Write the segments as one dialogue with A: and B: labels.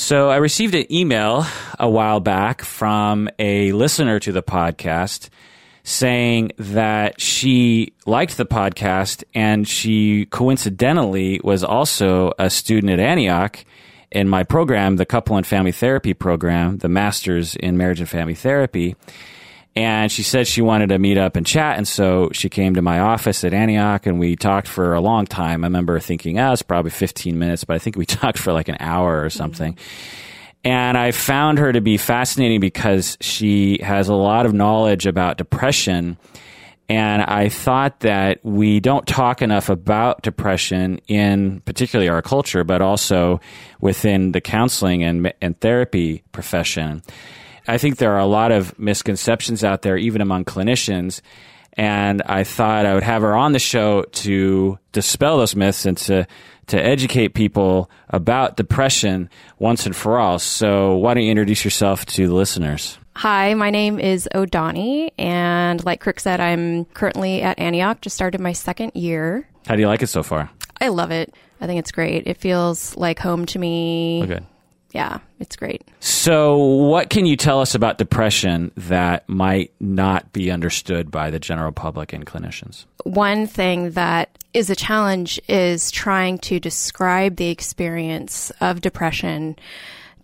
A: So I received an email a while back from a listener to the podcast saying that she liked the podcast and she coincidentally was also a student at Antioch in my program, the couple and family therapy program, the master's in marriage and family therapy. And she said she wanted to meet up and chat. And so she came to my office at Antioch and we talked for a long time. I remember thinking, oh, it's probably 15 minutes, but I think we talked for like an hour or something. Mm-hmm. And I found her to be fascinating because she has a lot of knowledge about depression. And I thought that we don't talk enough about depression in particularly our culture, but also within the counseling and, and therapy profession. I think there are a lot of misconceptions out there, even among clinicians. And I thought I would have her on the show to dispel those myths and to, to educate people about depression once and for all. So, why don't you introduce yourself to the listeners?
B: Hi, my name is Odani, and like Kirk said, I'm currently at Antioch, just started my second year.
A: How do you like it so far?
B: I love it. I think it's great. It feels like home to me.
A: Oh, okay
B: yeah, it's great.
A: So, what can you tell us about depression that might not be understood by the general public and clinicians?
B: One thing that is a challenge is trying to describe the experience of depression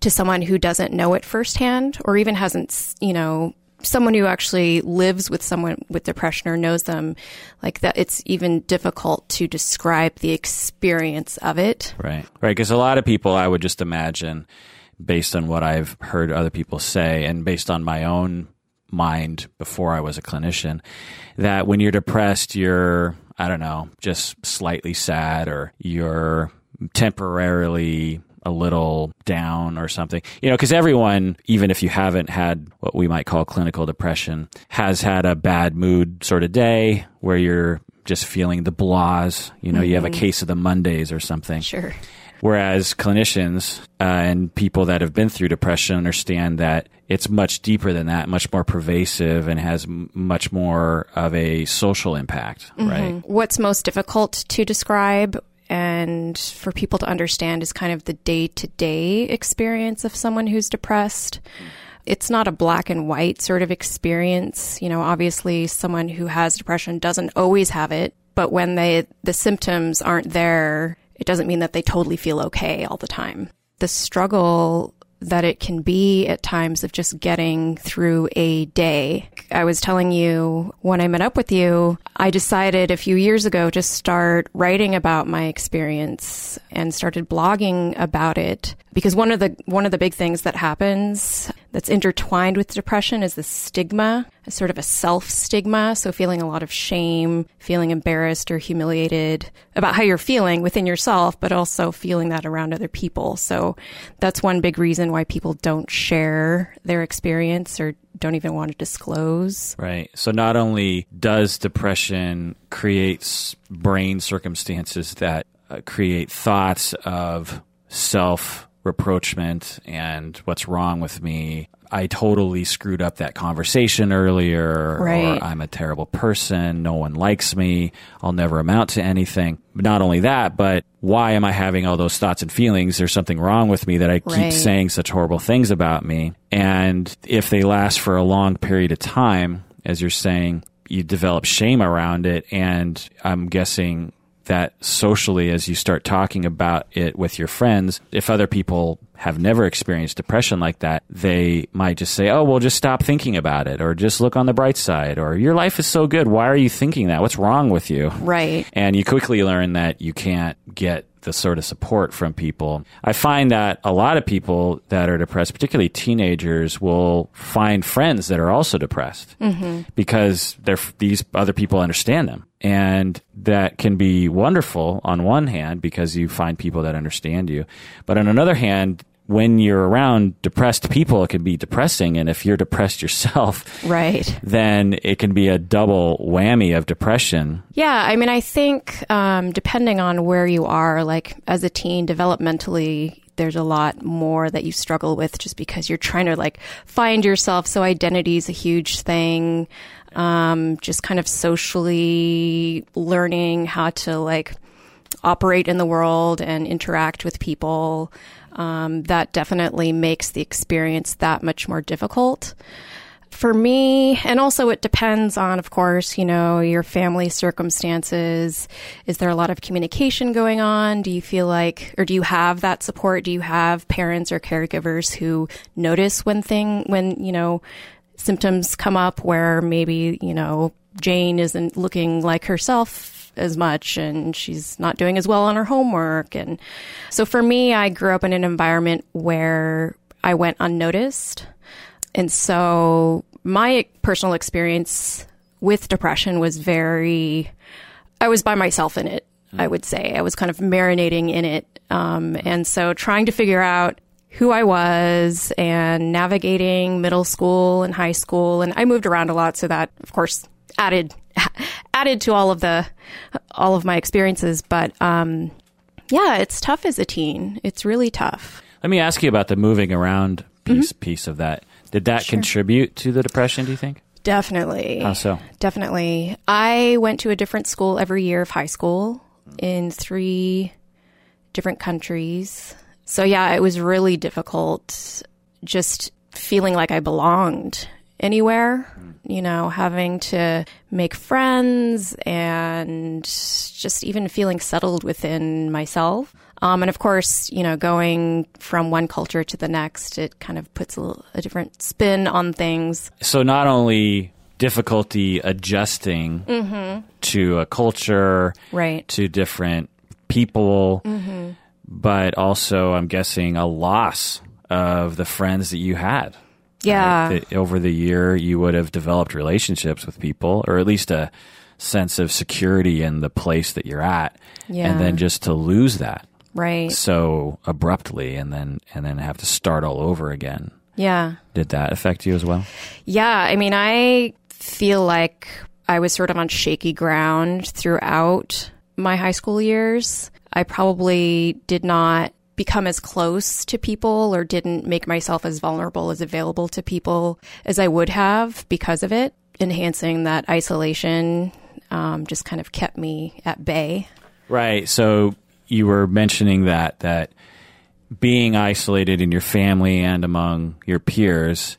B: to someone who doesn't know it firsthand or even hasn't, you know, someone who actually lives with someone with depression or knows them like that it's even difficult to describe the experience of it.
A: Right. Right because a lot of people i would just imagine based on what i've heard other people say and based on my own mind before i was a clinician that when you're depressed you're i don't know just slightly sad or you're temporarily a little down or something. You know, because everyone, even if you haven't had what we might call clinical depression, has had a bad mood sort of day where you're just feeling the blahs. You know, mm-hmm. you have a mm-hmm. case of the Mondays or something.
B: Sure.
A: Whereas clinicians uh, and people that have been through depression understand that it's much deeper than that, much more pervasive, and has m- much more of a social impact, mm-hmm. right?
B: What's most difficult to describe and for people to understand is kind of the day to day experience of someone who's depressed. It's not a black and white sort of experience. You know, obviously someone who has depression doesn't always have it, but when they, the symptoms aren't there, it doesn't mean that they totally feel okay all the time. The struggle that it can be at times of just getting through a day. I was telling you when I met up with you, I decided a few years ago to start writing about my experience and started blogging about it because one of the one of the big things that happens that's intertwined with depression is the stigma, sort of a self stigma. So feeling a lot of shame, feeling embarrassed or humiliated about how you're feeling within yourself, but also feeling that around other people. So that's one big reason why people don't share their experience or don't even want to disclose.
A: Right. So not only does depression create brain circumstances that uh, create thoughts of self reproachment and what's wrong with me. I totally screwed up that conversation earlier,
B: right.
A: or I'm a terrible person. No one likes me. I'll never amount to anything. Not only that, but why am I having all those thoughts and feelings? There's something wrong with me that I keep right. saying such horrible things about me. And if they last for a long period of time, as you're saying, you develop shame around it. And I'm guessing that socially as you start talking about it with your friends if other people have never experienced depression like that they might just say oh well just stop thinking about it or just look on the bright side or your life is so good why are you thinking that what's wrong with you
B: right
A: and you quickly learn that you can't get the sort of support from people. I find that a lot of people that are depressed, particularly teenagers, will find friends that are also depressed mm-hmm. because these other people understand them. And that can be wonderful on one hand because you find people that understand you. But on another hand, when you're around depressed people, it can be depressing. And if you're depressed yourself,
B: right,
A: then it can be a double whammy of depression.
B: Yeah. I mean, I think, um, depending on where you are, like as a teen, developmentally, there's a lot more that you struggle with just because you're trying to like find yourself. So identity is a huge thing. Um, just kind of socially learning how to like operate in the world and interact with people Um, that definitely makes the experience that much more difficult. For me, and also it depends on, of course, you know, your family circumstances. Is there a lot of communication going on? Do you feel like, or do you have that support? Do you have parents or caregivers who notice when thing, when, you know, symptoms come up where maybe, you know, Jane isn't looking like herself as much and she's not doing as well on her homework. And so for me, I grew up in an environment where I went unnoticed. And so my personal experience with depression was very, I was by myself in it, I would say. I was kind of marinating in it. Um, and so trying to figure out who I was and navigating middle school and high school. And I moved around a lot. So that, of course, added, added to all of the, all of my experiences. But, um, yeah, it's tough as a teen. It's really tough.
A: Let me ask you about the moving around piece piece of that. Did that
B: Sure.
A: contribute to the depression? Do you think?
B: Definitely.
A: How so?
B: Definitely. I went to a different school every year of high school in three different countries. So, yeah, it was really difficult just feeling like I belonged anywhere, hmm. you know, having to make friends and just even feeling settled within myself. Um, and of course, you know, going from one culture to the next, it kind of puts a, little- a different spin on things.
A: So not only difficulty adjusting mm-hmm. to a culture,
B: Right.
A: to different people, mm-hmm. But also I'm guessing a loss of the friends that you had.
B: Yeah.
A: That over the year, you would have developed relationships with people, or at least a sense of security in the place that you're at,
B: Yeah.
A: and then just to lose that
B: Right.
A: so abruptly, and then and then have to start all over again.
B: Yeah.
A: Did that affect you as well?
B: Yeah. I mean, I feel like I was sort of on shaky ground throughout my high school years. I probably did not become as close to people or didn't make myself as vulnerable as available to people as I would have because of it. Enhancing that isolation um, just kind of kept me at bay.
A: Right. So you were mentioning that that being isolated in your family and among your peers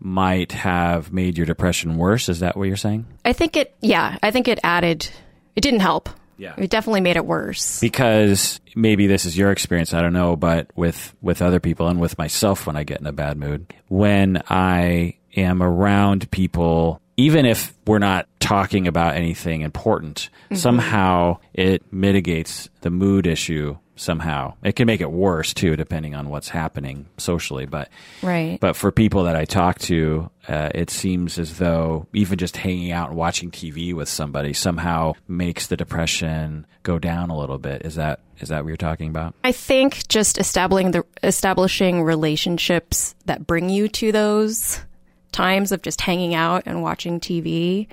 A: might have made your depression worse. Is that what you're saying?
B: I think it, yeah, I think it added, it didn't help.
A: Yeah.
B: It definitely made it worse.
A: Because maybe this is your experience, I don't know, but with with other people and with myself when I get in a bad mood, when I am around people even if we're not talking about anything important, mm-hmm. somehow it mitigates the mood issue somehow. It can make it worse too depending on what's happening socially, but
B: Right.
A: but for people that I talk to, uh, it seems as though even just hanging out and watching TV with somebody somehow makes the depression go down a little bit. Is that is that what you're talking about?
B: I think just establishing the establishing relationships that bring you to those times of just hanging out and watching TV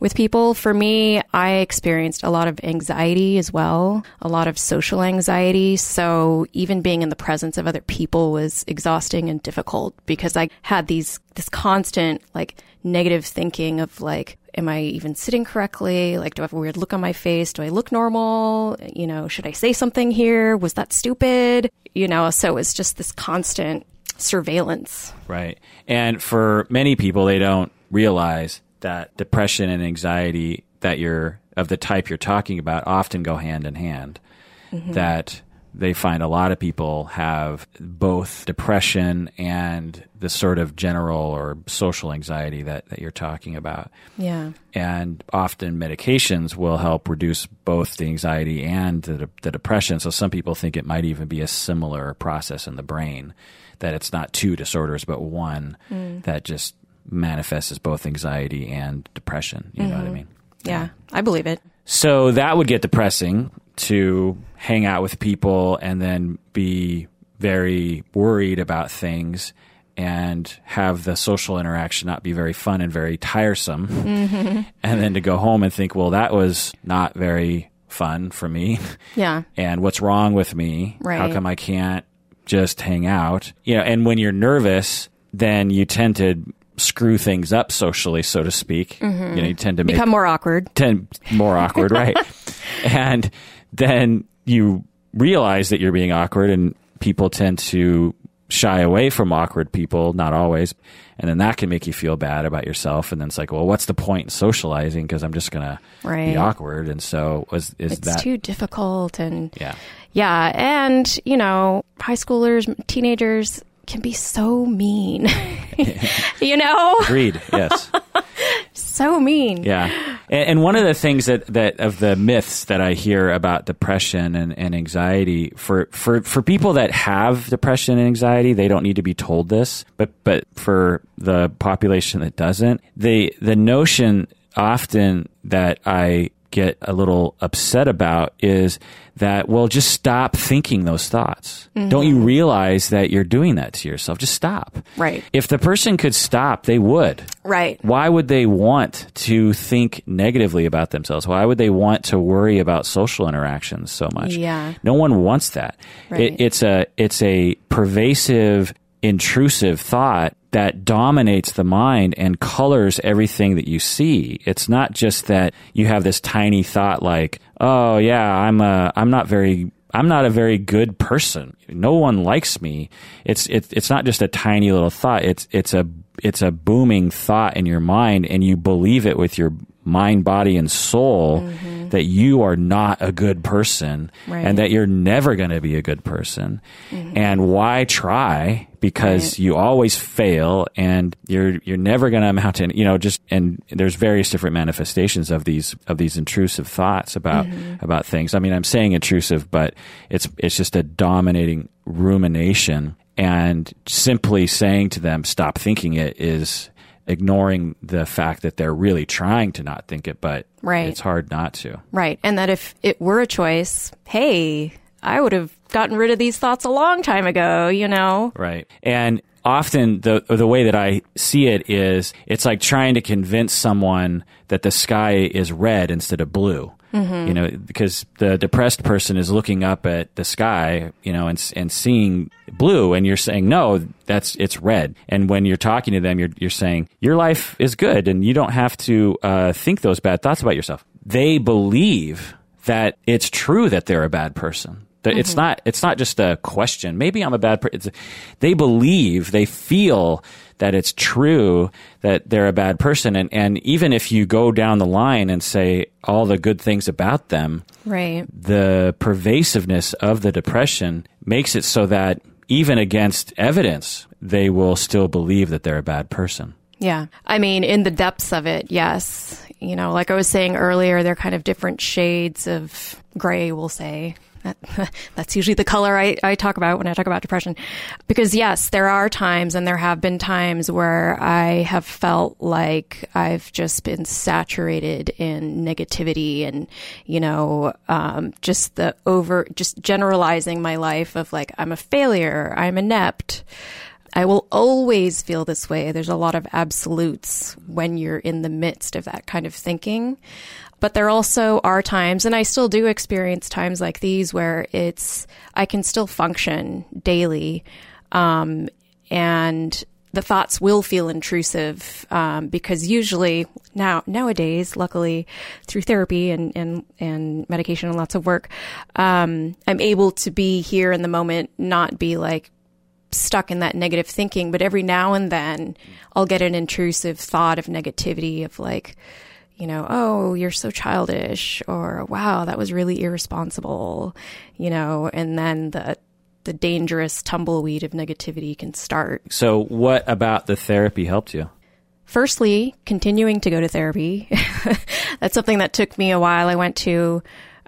B: with people. For me, I experienced a lot of anxiety as well, a lot of social anxiety. So even being in the presence of other people was exhausting and difficult because I had these this constant like negative thinking of like am I even sitting correctly? Like, do I have a weird look on my face? Do I look normal? You know, should I say something here? Was that stupid? You know, so it's just this constant surveillance.
A: Right. And for many people, they don't realize that depression and anxiety that you're of the type you're talking about often go hand in hand. Mm-hmm. That they find a lot of people have both depression and the sort of general or social anxiety that, that you're talking about.
B: Yeah.
A: And often medications will help reduce both the anxiety and the, the depression. So some people think it might even be a similar process in the brain, that it's not two disorders, but one mm. that just manifests as both anxiety and depression. You know what I mm-hmm. mean?
B: Yeah. I believe it.
A: So that would get depressing to hang out with people and then be very worried about things and have the social interaction not be very fun and very tiresome. Mm-hmm. And then to go home and think, well, that was not very fun for me.
B: Yeah.
A: and what's wrong with me? How come I can't just hang out? You know, and when you're nervous, then you tend to screw things up socially, so to speak. Mm-hmm. You know, you tend to make
B: Become more awkward.
A: tend more awkward, right? and then you realize that you're being awkward and people tend to shy away from awkward people, not always. And then that can make you feel bad about yourself. And then it's like, well, what's the point in socializing? Because I'm just going to be awkward. And so was, is
B: it's
A: that,
B: too difficult and
A: yeah.
B: yeah and you know high schoolers teenagers can be so mean you know
A: Agreed. Yes.
B: so mean
A: Yeah. And, and one of the things that, that of the myths that I hear about depression and, and anxiety for, for, for people that have depression and anxiety, they don't need to be told this, but, but for the population that doesn't, the, the notion often that I get a little upset about is that, well, just stop thinking those thoughts. Don't you mm-hmm. realize that you're doing that to yourself? Just stop.
B: Right.
A: If the person could stop, they would
B: right
A: why would they want to think negatively about themselves? Why would they want to worry about social interactions so much?
B: Yeah.
A: No one wants that.
B: Right.
A: It, it's a it's a pervasive, intrusive thought that dominates the mind and colors everything that you see. It's not just that you have this tiny thought like, "Oh yeah, I'm a I'm not very I'm not a very good person. No one likes me." It's it's it's not just a tiny little thought. It's it's a it's a booming thought in your mind and you believe it with your mind, body and soul mm-hmm. that you are not a good person
B: Right.
A: and that you're never going to be a good person. Mm-hmm. And why try? Because
B: Right.
A: you always fail and you're you're never going to amount to you know just and there's various different manifestations of these of these intrusive thoughts about mm-hmm. about things. I mean, I'm saying intrusive, but it's it's just a dominating rumination and simply saying to them stop thinking it is ignoring the fact that they're really trying to not think it, but
B: Right.
A: it's hard not to.
B: right and that if it were a choice hey i would have gotten rid of these thoughts a long time ago you know
A: Right. And often the the way that I see it is it's like trying to convince someone that the sky is red instead of blue. You know, because the depressed person is looking up at the sky, you know, and and seeing blue, and you're saying no, that's it's red. And when you're talking to them, you're you're saying your life is good, and you don't have to uh, think those bad thoughts about yourself. They believe that it's true that they're a bad person. That It's mm-hmm. not. It's not just a question. Maybe I'm a bad person. They believe. They feel that it's true that they're a bad person. And and even if you go down the line and say all the good things about them,
B: right
A: the pervasiveness of the depression makes it so that even against evidence, they will still believe that they're a bad person.
B: Yeah. I mean, in the depths of it, yes. You know, like I was saying earlier, they're kind of different shades of gray, we'll say. That, that's usually the color I, I talk about when I talk about depression. Because, yes, there are times, and there have been times where I have felt like I've just been saturated in negativity and, you know, um, just the over, just generalizing my life of like, I'm a failure, I'm inept. I will always feel this way. There's a lot of absolutes when you're in the midst of that kind of thinking. But there also are times, and I still do experience times like these where it's, I can still function daily. Um, and the thoughts will feel intrusive um, because usually now nowadays, luckily through therapy and and, and medication and lots of work, um, I'm able to be here in the moment, not be like stuck in that negative thinking. But every now and then, I'll get an intrusive thought of negativity of like, you know, oh, you're so childish, or wow, that was really irresponsible, you know, and then the the dangerous tumbleweed of negativity can start.
A: So, what about the therapy helped you?
B: Firstly, continuing to go to therapy. That's something that took me a while. I went to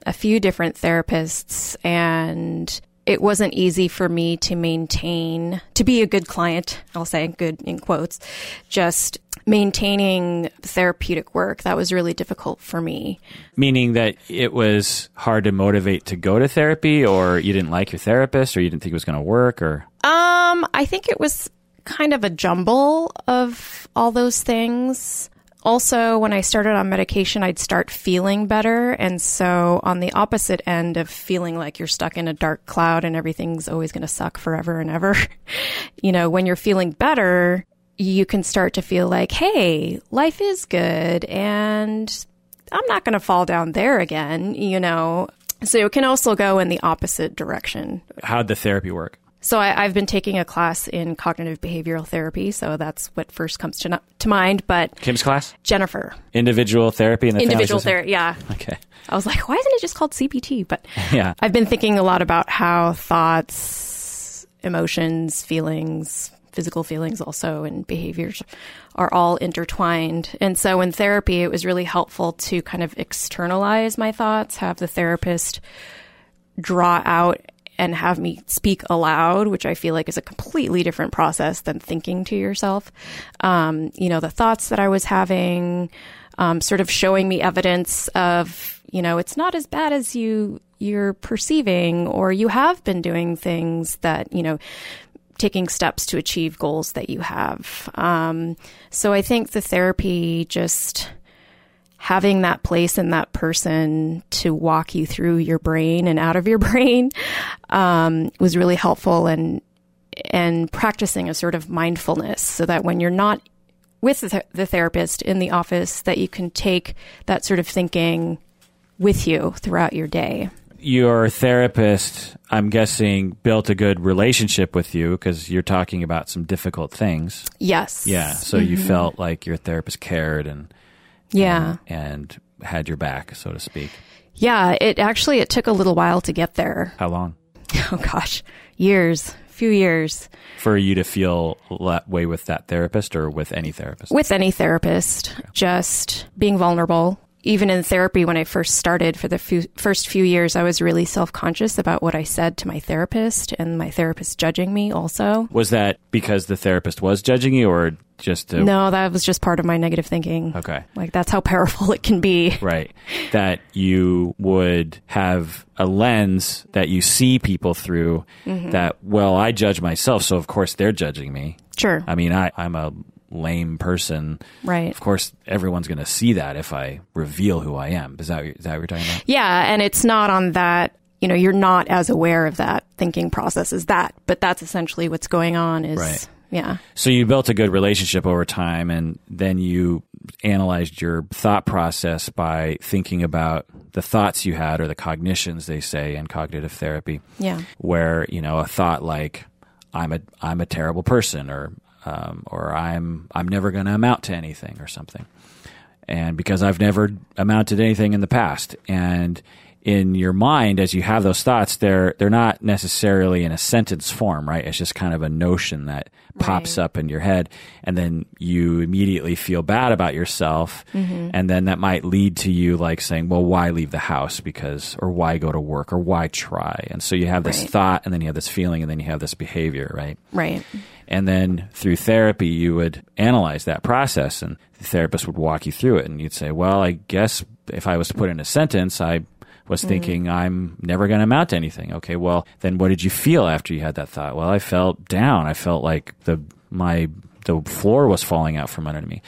B: a few different therapists and it wasn't easy for me to maintain, to be a good client, I'll say good in quotes, just maintaining therapeutic work. That was really difficult for me.
A: Meaning that it was hard to motivate to go to therapy, or you didn't like your therapist, or you didn't think it was going to work, or
B: Um, I think it was kind of a jumble of all those things. Also, when I started on medication, I'd start feeling better. And so, on the opposite end of feeling like you're stuck in a dark cloud and everything's always going to suck forever and ever, you know, when you're feeling better, you can start to feel like, hey, life is good and I'm not going to fall down there again, you know. So, it can also go in the opposite direction.
A: how'd the therapy work?
B: So I, I've been taking a class in cognitive behavioral therapy, so that's what first comes to, to mind. But
A: Kim's class?
B: Jennifer,
A: Individual therapy in the
B: individual therapy, yeah.
A: Okay.
B: I was like, why isn't it just called CPT? But
A: Yeah.
B: I've been thinking a lot about how thoughts, emotions, feelings, physical feelings also, and behaviors are all intertwined. And so in therapy, it was really helpful to kind of externalize my thoughts, have the therapist draw out and have me speak aloud, which I feel like is a completely different process than thinking to yourself. Um, you know, the thoughts that I was having, um, sort of showing me evidence of, you know, it's not as bad as you you're perceiving, or you have been doing things that you know taking steps to achieve goals that you have. Um, so I think the therapy just having that place and that person to walk you through your brain and out of your brain um, was really helpful and and practicing a sort of mindfulness so that when you're not with the, th- the therapist in the office that you can take that sort of thinking with you throughout your day
A: Your therapist, I'm guessing, built a good relationship with you because you're talking about some difficult things.
B: yes
A: Yeah. So you felt like your therapist cared and
B: yeah
A: and had your back, so to speak.
B: yeah it actually it took a little while to get there
A: How long?
B: oh gosh years few years
A: For you to feel that way with that therapist or with any therapist?
B: with any therapist, just being vulnerable. Even in therapy, when I first started for the few, first few years, I was really self conscious about what I said to my therapist and my therapist judging me also.
A: Was that because the therapist was judging you or just to,
B: No, that was just part of my negative thinking.
A: Okay.
B: Like, that's how powerful it can be.
A: Right. That you would have a lens that you see people through
B: Mm-hmm.
A: that, well, I judge myself, so of course they're judging me.
B: Sure.
A: I mean, I, I'm a lame person.
B: Right.
A: Of course, everyone's going to see that if I reveal who I am. Is that, is that what you're talking about?
B: Yeah. And it's not on that, you know, you're not as aware of that thinking process as that, but that's essentially what's going on is,
A: Right.
B: yeah.
A: So you built a good relationship over time, and then you analyzed your thought process by thinking about the thoughts you had or the cognitions they say in cognitive therapy.
B: Yeah.
A: where you know a thought like I'm a I'm a terrible person or um, or I'm I'm never going to amount to anything or something, and because I've never amounted to anything in the past, and in your mind as you have those thoughts, they're they're not necessarily in a sentence form, right? It's just kind of a notion that pops
B: Right.
A: up in your head, and then you immediately feel bad about yourself, and then that might lead to you like saying, "Well, why leave the house? Because or why go to work or why try?" And so you have this
B: Right.
A: thought, and then you have this feeling, and then you have this behavior, right?
B: Right.
A: And then through therapy, you would analyze that process, and the therapist would walk you through it. And you'd say, Well, I guess if I was to put in a sentence, I was mm. thinking I'm never going to amount to anything. Okay, well, then what did you feel after you had that thought? Well, I felt down. I felt like the my the floor was falling out from under me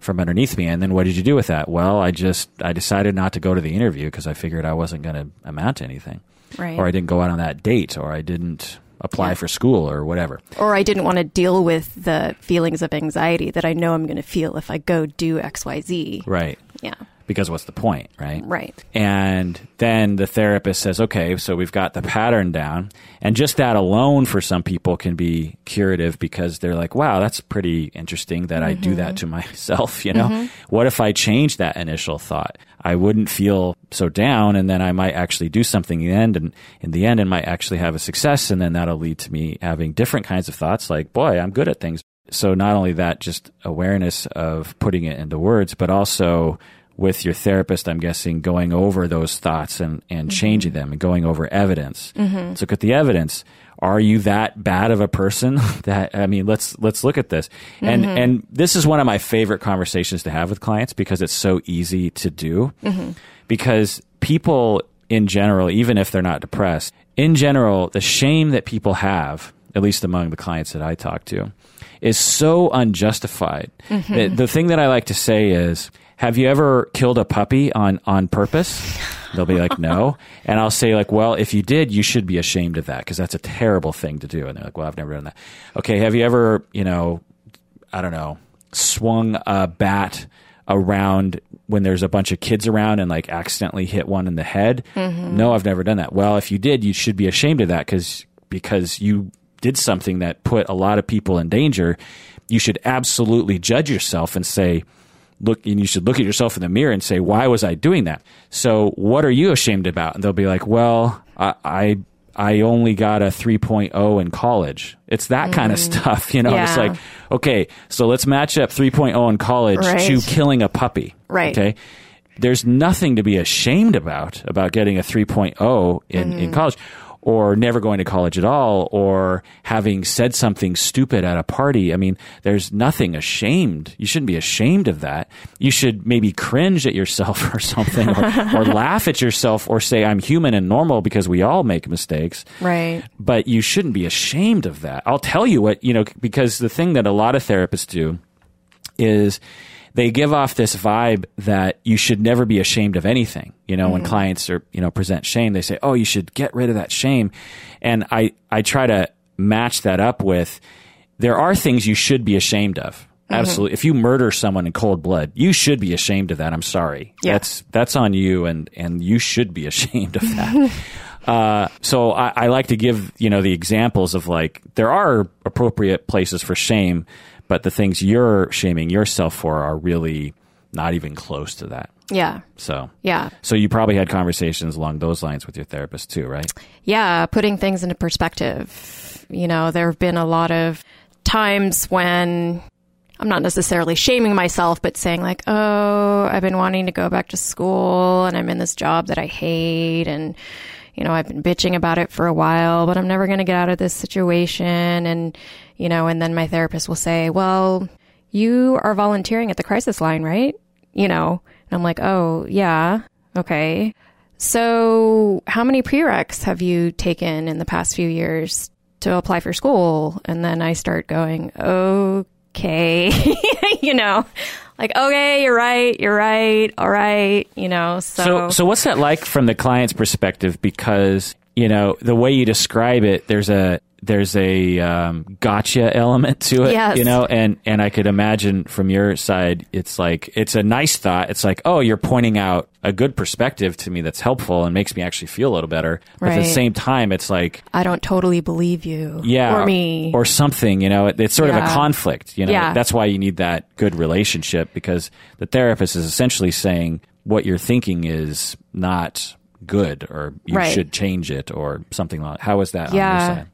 A: from underneath me and then what did you do with that well i just i decided not to go to the interview because i figured i wasn't going to amount to anything
B: Right.
A: or i didn't go out on that date or i didn't apply
B: Yeah.
A: for school or whatever
B: or I didn't want to deal with the feelings of anxiety that I know I'm going to feel if I go do XYZ.
A: right
B: Yeah.
A: Because what's the point, right?
B: Right.
A: And then the therapist says, okay, so we've got the pattern down. And just that alone for some people can be curative because they're like, wow, that's pretty interesting that I do that mm-hmm. to myself. You know, mm-hmm. what if I change that initial thought? I wouldn't feel so down and then I might actually do something in the end and in the end and might actually have a success. And then that'll lead to me having different kinds of thoughts like, boy, I'm good at things. So not only that, just awareness of putting it into words, but also with your therapist, I'm guessing going over those thoughts and, and mm-hmm. changing them and going over evidence. Let's look at the evidence. Are you that bad of a person that, I mean, let's, let's look at this. And, mm-hmm. and this is one of my favorite conversations to have with clients because it's so easy to do mm-hmm. because people in general, even if they're not depressed, in general, the shame that people have, at least among the clients that I talk to, is so unjustified. The, the thing that I like to say is, have you ever killed a puppy on, on purpose? They'll be like, no. And I'll say, like, well, if you did, you should be ashamed of that because that's a terrible thing to do. And they're like, well, I've never done that. Okay, have you ever, you know, I don't know, swung a bat around when there's a bunch of kids around and like accidentally hit one in the head. Mm-hmm. No, I've never done that. Well, if you did, you should be ashamed of that because because you did something that put a lot of people in danger, you should absolutely judge yourself and say, look, and you should look at yourself in the mirror and say, why was I doing that? So what are you ashamed about? And they'll be like, well, I, I I only got a 3.0 in college. It's that mm. kind of stuff, you know. Yeah. It's like, okay, so let's match up 3.0 in college right. to killing a puppy.
B: Right.
A: Okay. There's nothing to be ashamed about about getting a 3.0 in, mm. in college or never going to college at all or having said something stupid at a party. I mean, there's nothing ashamed. You shouldn't be ashamed of that. You should maybe cringe at yourself or something or, or laugh at yourself or say, I'm human and normal because we all make mistakes.
B: Right.
A: But you shouldn't be ashamed of that. I'll tell you what, you know, because the thing that a lot of therapists do is they give off this vibe that you should never be ashamed of anything. You know, mm-hmm. when clients are, you know, present shame, they say, "Oh, you should get rid of that shame." And I I try to match that up with there are things you should be ashamed of. Mm-hmm. Absolutely. If you murder someone in cold blood, you should be ashamed of that. I'm sorry. Yeah. That's that's on you and and you should be ashamed of that. Uh, so I, I, like to give you know the examples of like there are appropriate places for shame, but the things you're shaming yourself for are really not even close to that.
B: Yeah.
A: So,
B: yeah.
A: So you probably had conversations along those lines with your therapist too, right?
B: Yeah, putting things into perspective. You know, there have been a lot of times when I'm not necessarily shaming myself, but saying like, "Oh, I've been wanting to go back to school and I'm in this job that I hate and you know, I've been bitching about it for a while, but I'm never going to get out of this situation and you know, and then my therapist will say, well, you are volunteering at the crisis line, right? You know, and I'm like, oh, yeah, okay. So, how many prereqs have you taken in the past few years to apply for school? And then I start going, okay, you know, like, okay, you're right, you're right, all right, you know. So,
A: so, so what's that like from the client's perspective? Because you know the way you describe it, there's a there's a um, gotcha element to it,
B: yes.
A: you know, and and I could imagine from your side, it's like it's a nice thought. It's like, oh, you're pointing out a good perspective to me that's helpful and makes me actually feel a little better. But right. at the same time, it's like
B: I don't totally believe you,
A: yeah,
B: or me,
A: or something. You know, it, it's sort
B: yeah.
A: of a conflict. You know,
B: yeah.
A: that's why you need that good relationship because the therapist is essentially saying what you're thinking is not good or you right. should change it or something like how is that
B: yeah.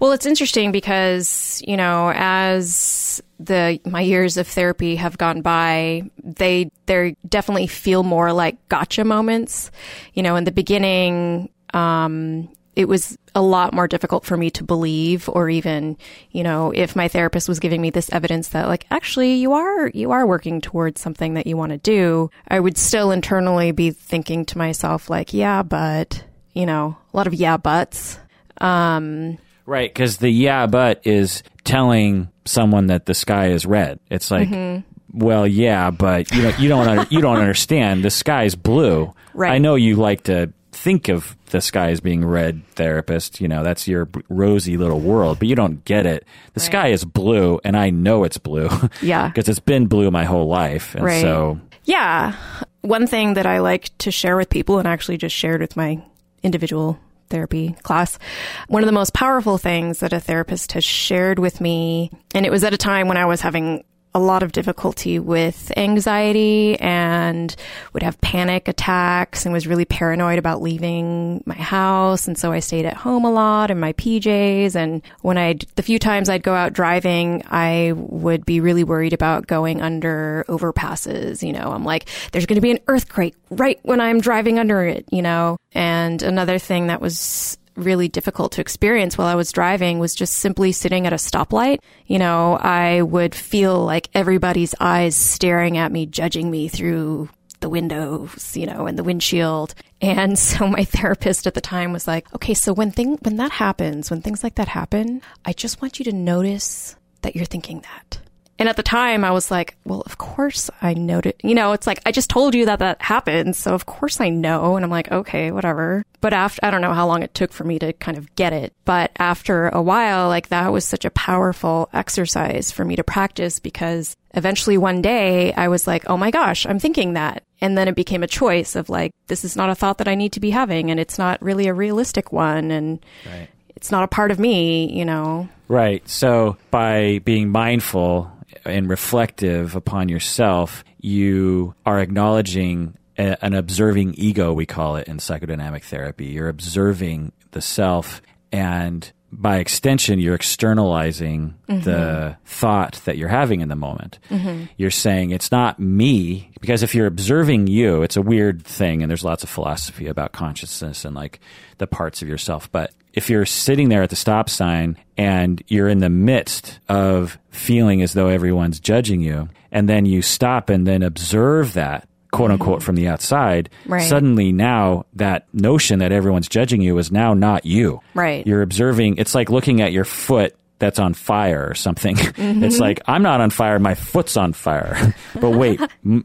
B: well it's interesting because you know as the my years of therapy have gone by they they definitely feel more like gotcha moments. You know in the beginning um it was a lot more difficult for me to believe or even you know if my therapist was giving me this evidence that like actually you are you are working towards something that you want to do i would still internally be thinking to myself like yeah but you know a lot of yeah buts. Um,
A: right because the yeah but is telling someone that the sky is red. It's like mm-hmm. well yeah but you know you don't under, you don't understand. The sky is blue.
B: Right.
A: i know you like to think of the sky as being red therapist you know that's your rosy little world but you don't get it the right. sky is blue and i know it's blue
B: yeah
A: because it's been blue my whole life and
B: right.
A: so
B: yeah one thing that i like to share with people and actually just shared with my individual therapy class. One of the most powerful things that a therapist has shared with me, and it was at a time when I was having a lot of difficulty with anxiety and would have panic attacks and was really paranoid about leaving my house. And so I stayed at home a lot in my PJs. And when I, the few times I'd go out driving, I would be really worried about going under overpasses. You know, I'm like, there's going to be an earthquake right when I'm driving under it, you know? And another thing that was really difficult to experience while I was driving was just simply sitting at a stoplight. You know, I would feel like everybody's eyes staring at me, judging me through the windows, you know, and the windshield. And so my therapist at the time was like, okay, so when thing, when that happens, when things like that happen, I just want you to notice that you're thinking that. And at the time, I was like, well, of course I noted. You know, it's like, I just told you that that happened. So of course I know. And I'm like, okay, whatever. But after, I don't know how long it took for me to kind of get it. But after a while, like that was such a powerful exercise for me to practice because eventually one day I was like, oh my gosh, I'm thinking that. And then it became a choice of like, this is not a thought that I need to be having and it's not really a realistic one. And,
A: right
B: it's not a part of me, you know.
A: Right. So by being mindful and reflective upon yourself, you are acknowledging a, an observing ego, we call it in psychodynamic therapy. You're observing the self and by extension, you're externalizing mm-hmm. the thought that you're having in the moment. Mm-hmm. You're saying it's not me, because if you're observing you, it's a weird thing, and there's lots of philosophy about consciousness and like the parts of yourself. But if you're sitting there at the stop sign and you're in the midst of feeling as though everyone's judging you, and then you stop and then observe that, quote mm-hmm. unquote from the outside,
B: right.
A: suddenly now that notion that everyone's judging you is now not you.
B: Right.
A: You're observing, it's like looking at your foot that's on fire or something. Mm-hmm. It's like, I'm not on fire, my foot's on fire. but wait,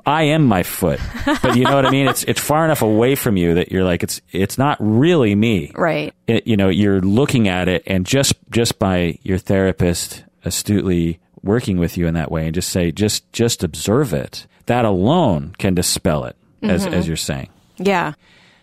A: I am my foot. But you know what I mean? It's, it's far enough away from you that you're like, it's, it's not really me.
B: Right.
A: It, you know, you're looking at it and just, just by your therapist astutely working with you in that way and just say, just, just observe it that alone can dispel it, as, mm-hmm. as you're saying.
B: Yeah.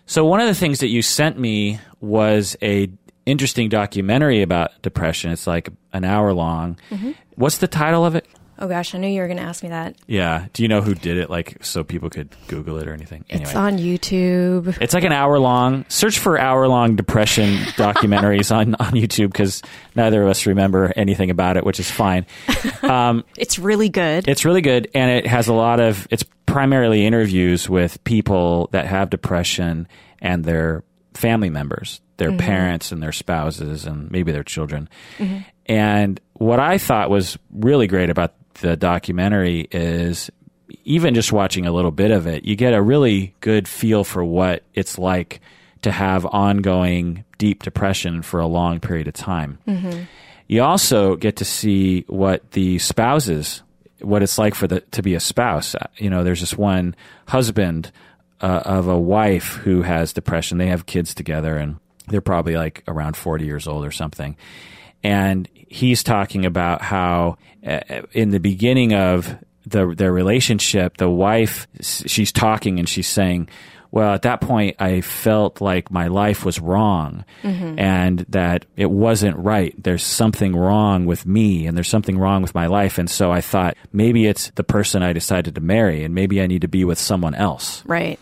A: So one of the things that you sent me was a interesting documentary about depression. It's like an hour long. Mm-hmm. What's the title of it?
B: Oh gosh, I knew you were going to ask me that.
A: Yeah. Do you know who did it? Like, so people could Google it or anything.
B: Anyway. It's on YouTube.
A: It's like an hour long. Search for hour long depression documentaries on on YouTube because neither of us remember anything about it, which is fine.
B: Um, it's really good.
A: It's really good, and it has a lot of. It's primarily interviews with people that have depression and their family members, their mm-hmm. parents and their spouses, and maybe their children. Mm-hmm. And what I thought was really great about the documentary is even just watching a little bit of it, you get a really good feel for what it's like to have ongoing deep depression for a long period of time. Mm-hmm. You also get to see what the spouses, what it's like for the to be a spouse. You know, there's this one husband uh, of a wife who has depression. They have kids together, and they're probably like around 40 years old or something. And he's talking about how uh, in the beginning of the their relationship, the wife she's talking and she's saying, "Well, at that point, I felt like my life was wrong, mm-hmm. and that it wasn't right. There's something wrong with me, and there's something wrong with my life. And so I thought maybe it's the person I decided to marry, and maybe I need to be with someone else."
B: Right.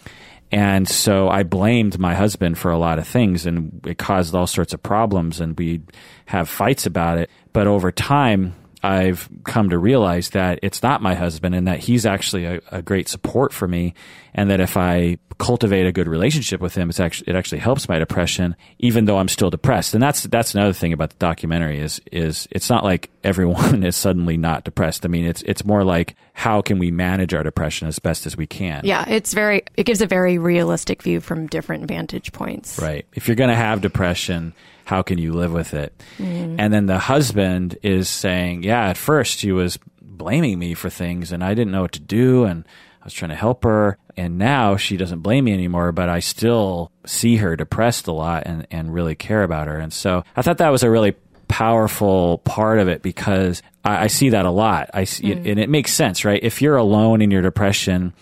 A: And so I blamed my husband for a lot of things and it caused all sorts of problems and we'd have fights about it. But over time, I've come to realize that it's not my husband and that he's actually a, a, great support for me and that if I cultivate a good relationship with him, it's actually, it actually helps my depression, even though I'm still depressed. And that's, that's another thing about the documentary is, is it's not like everyone is suddenly not depressed. I mean, it's, it's more like how can we manage our depression as best as we can?
B: Yeah. It's very, it gives a very realistic view from different vantage points.
A: Right. If you're going to have depression, how can you live with it? Mm. And then the husband is saying, yeah, at first she was blaming me for things and I didn't know what to do and I was trying to help her. And now she doesn't blame me anymore, but I still see her depressed a lot and, and really care about her. And so I thought that was a really powerful part of it because I, I see that a lot. I see, mm. and it makes sense, right? If you're alone in your depression,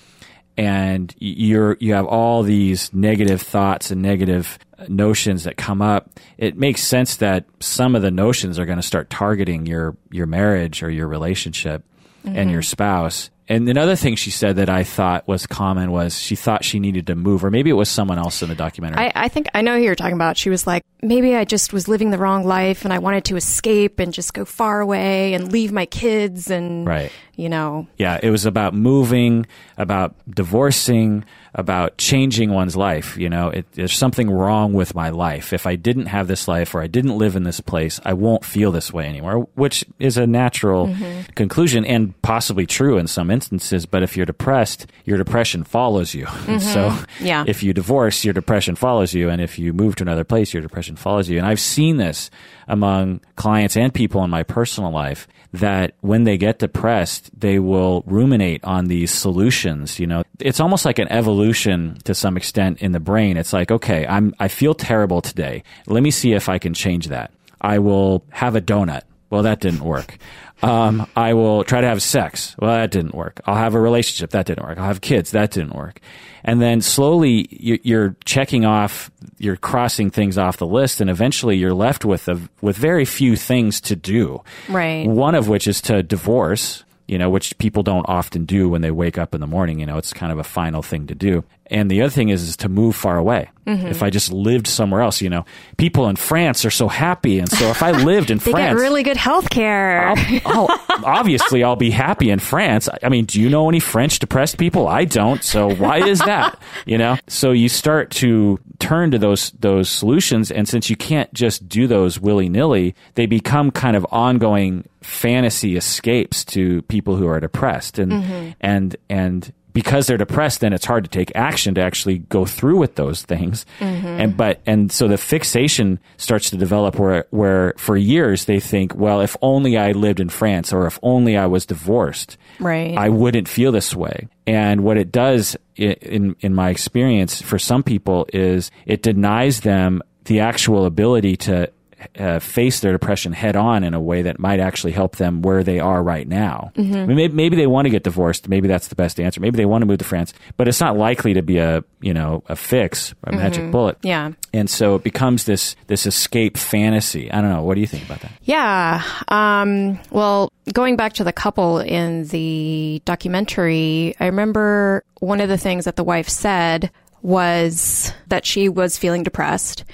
A: and you're you have all these negative thoughts and negative uh, notions that come up, it makes sense that some of the notions are going to start targeting your your marriage or your relationship mm-hmm. and your spouse. And another thing she said that I thought was common was she thought she needed to move, or maybe it was someone else in the documentary.
B: I, I think I know who you're talking about. She was like, maybe I just was living the wrong life and I wanted to escape and just go far away and leave my kids and,
A: right.
B: you know.
A: Yeah, it was about moving, about divorcing, about changing one's life. You know, it, there's something wrong with my life. If I didn't have this life or I didn't live in this place, I won't feel this way anymore, which is a natural mm-hmm. conclusion and possibly true in some instances. But if you're depressed, your depression follows you. Mm-hmm. so
B: yeah.
A: if you divorce, your depression follows you. And if you move to another place, your depression follows you. And I've seen this among clients and people in my personal life that when they get depressed, they will ruminate on these solutions. You know, it's almost like an evolution to some extent in the brain. It's like, okay, I'm, I feel terrible today. Let me see if I can change that. I will have a donut. Well, that didn't work. Um, I will try to have sex. Well, that didn't work. I'll have a relationship. That didn't work. I'll have kids. That didn't work. And then slowly you- you're checking off, you're crossing things off the list, and eventually you're left with a, with very few things to do.
B: Right.
A: One of which is to divorce, you know, which people don't often do when they wake up in the morning. You know, it's kind of a final thing to do. And the other thing is, is to move far away.
B: Mm-hmm.
A: If I just lived somewhere else, you know, people in France are so happy. And so if I lived in
B: They
A: France,
B: really good health care.
A: I'll, I'll, obviously I'll be happy in France. I mean, do you know any French depressed people? I don't. So why is that? You know? So you start to turn to those those solutions and since you can't just do those willy-nilly, they become kind of ongoing fantasy escapes to people who are depressed and and and because they're depressed, then it's hard to take action to actually go through with those things. Mm-hmm. And but and so the fixation starts to develop where where for years they think, well, if only I lived in France or if only I was divorced,
B: Right.
A: I wouldn't feel this way. And what it does in in my experience for some people is it denies them the actual ability to uh, face their depression head on in a way that might actually help them where they are right now. I mean, maybe, maybe they want to get divorced. Maybe that's the best answer. Maybe they want to move to France, but it's not likely to be a you know a fix, a magic bullet.
B: yeah.
A: And so it becomes this this escape fantasy. I don't know. What do you think about that?
B: Yeah. Um, well, going back to the couple in the documentary, I remember one of the things that the wife said was that she was feeling depressed.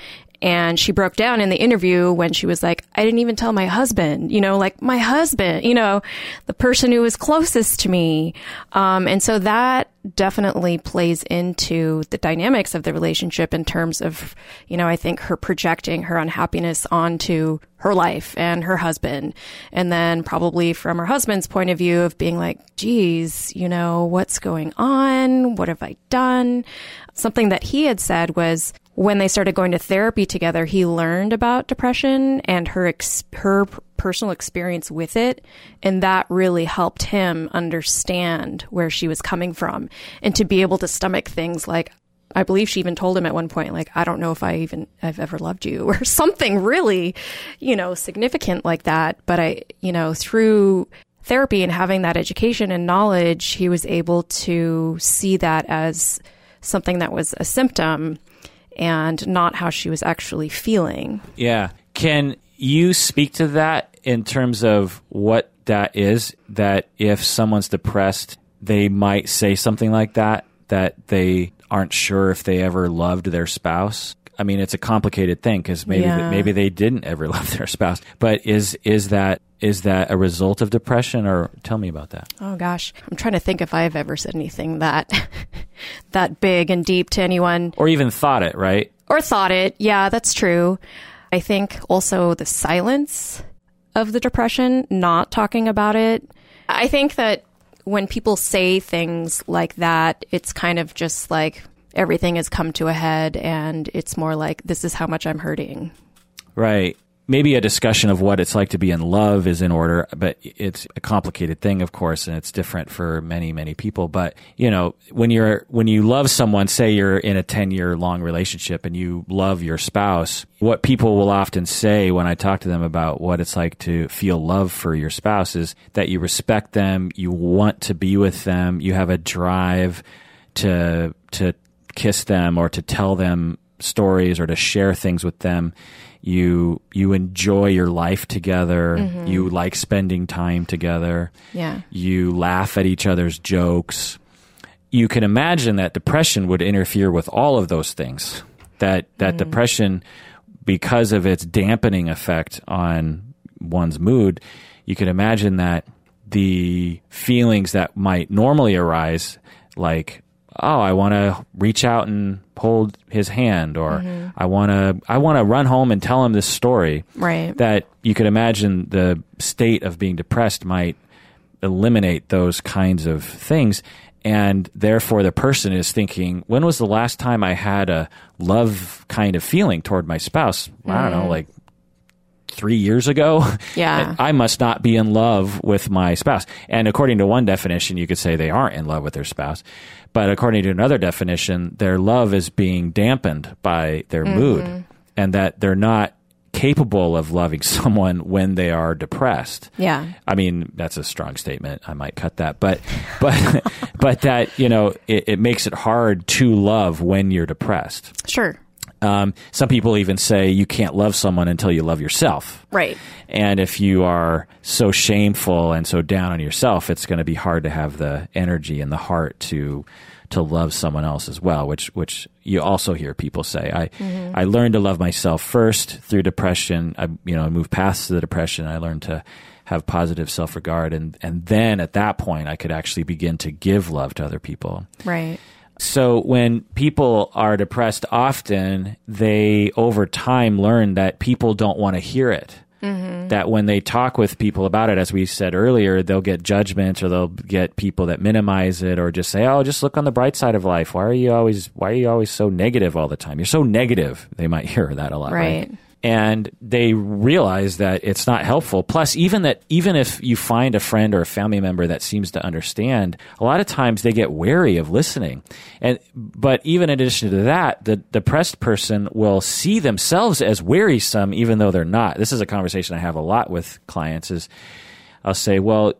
B: And she broke down in the interview when she was like, I didn't even tell my husband, you know, like my husband, you know, the person who was closest to me. Um, and so that definitely plays into the dynamics of the relationship in terms of, you know, I think her projecting her unhappiness onto her life and her husband. And then probably from her husband's point of view of being like, geez, you know, what's going on? What have I done? Something that he had said was when they started going to therapy together, he learned about depression and her, ex- her personal experience with it. And that really helped him understand where she was coming from and to be able to stomach things like, I believe she even told him at one point, like, I don't know if I even, I've ever loved you or something really, you know, significant like that. But I, you know, through therapy and having that education and knowledge, he was able to see that as something that was a symptom and not how she was actually feeling.
A: Yeah. Can you speak to that in terms of what that is? That if someone's depressed, they might say something like that, that they aren't sure if they ever loved their spouse. I mean, it's a complicated thing because maybe
B: Yeah.
A: maybe they didn't ever love their spouse. But is is that is that a result of depression, or tell me about that?
B: Oh gosh, I'm trying to think if I've ever said anything that that big and deep to anyone
A: Or even thought it, right?
B: or thought it. Yeah, that's true. I think also the silence of the depression, not talking about it. I think that when people say things like that, it's kind of just like everything has come to a head and it's more like this is how much I'm hurting.
A: Right. Maybe a discussion of what it's like to be in love is in order, but it's a complicated thing, of course, and it's different for many, many people. But, you know, when you're, when you love someone, say you're in a 10 year long relationship and you love your spouse, what people will often say when I talk to them about what it's like to feel love for your spouse is that you respect them, you want to be with them, you have a drive to, to kiss them or to tell them stories or to share things with them. You you enjoy your life together. Mm-hmm. You like spending time together.
B: Yeah.
A: You laugh at each other's jokes. You can imagine that depression would interfere with all of those things. That that mm-hmm. depression because of its dampening effect on one's mood, you can imagine that the feelings that might normally arise like oh, I want to reach out and hold his hand, or mm-hmm. I want to I want to run home and tell him this story.
B: Right.
A: That you could imagine the state of being depressed might eliminate those kinds of things. And therefore, the person is thinking, when was the last time I had a love kind of feeling toward my spouse? I don't know, mm-hmm. like three years ago.
B: Yeah.
A: I must not be in love with my spouse. And according to one definition, you could say they aren't in love with their spouse. But according to another definition, their love is being dampened by their mm-hmm. mood and that they're not capable of loving someone when they are depressed.
B: Yeah.
A: I mean, that's a strong statement. I might cut that, but but but that you know it, it makes it hard to love when you're depressed.
B: Sure.
A: Um, some people even say you can't love someone until you love yourself.
B: Right.
A: And if you are so shameful and so down on yourself, it's going to be hard to have the energy and the heart to to love someone else as well. Which which you also hear people say. I I learned to love myself first through depression. I you know I moved past the depression. I learned to have positive self regard, and and then at that point I could actually begin to give love to other people.
B: Right.
A: So when people are depressed, often they over time learn that people don't want to hear it. Mm-hmm. That when they talk with people about it, as we said earlier, they'll get judgment or they'll get people that minimize it or just say, "Oh, just look on the bright side of life. Why are you always Why are you always so negative all the time? You're so negative." They might hear that a lot, right?
B: Right.
A: And they realize that it's not helpful. Plus, even that, even if you find a friend or a family member that seems to understand, a lot of times they get wary of listening. And but even in addition to that, the depressed person will see themselves as wearisome, even though they're not. This is a conversation I have a lot with clients. Is I'll say, well,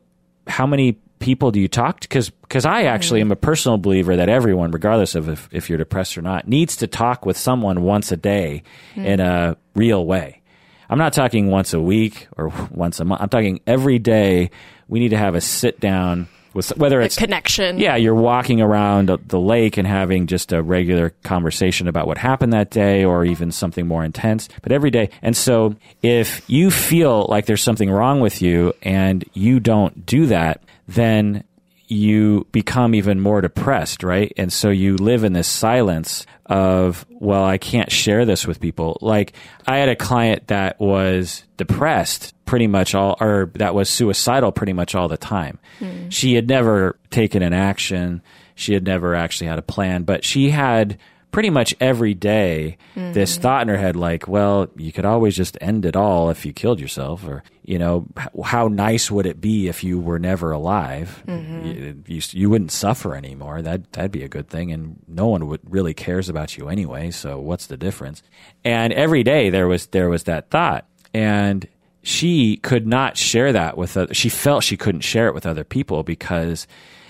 A: how many people do you talk to? Because because I actually mm-hmm. am a personal believer that everyone, regardless of if, if you're depressed or not, needs to talk with someone once a day mm-hmm. in a real way. I'm not talking once a week or once a month. I'm talking every day. We need to have a sit down with whether it's
B: Connection.
A: yeah, you're walking around the lake and having just a regular conversation about what happened that day or even something more intense, but every day. And so if you feel like there's something wrong with you and you don't do that, then you become even more depressed, right? And so you live in this silence of, well, I can't share this with people. Like I had a client that was depressed pretty much all, or that was suicidal pretty much all the time. Hmm. She had never taken an action. She had never actually had a plan, but she had pretty much every day this mm-hmm. thought in her head like well you could always just end it all if you killed yourself or you know how nice would it be if you were never alive? Mm-hmm. You, you, you wouldn't suffer anymore. That that'd be a good thing and no one would really cares about you anyway so what's the difference? And every day there was there was that thought and she could not share that with other, she felt she couldn't share it with other people because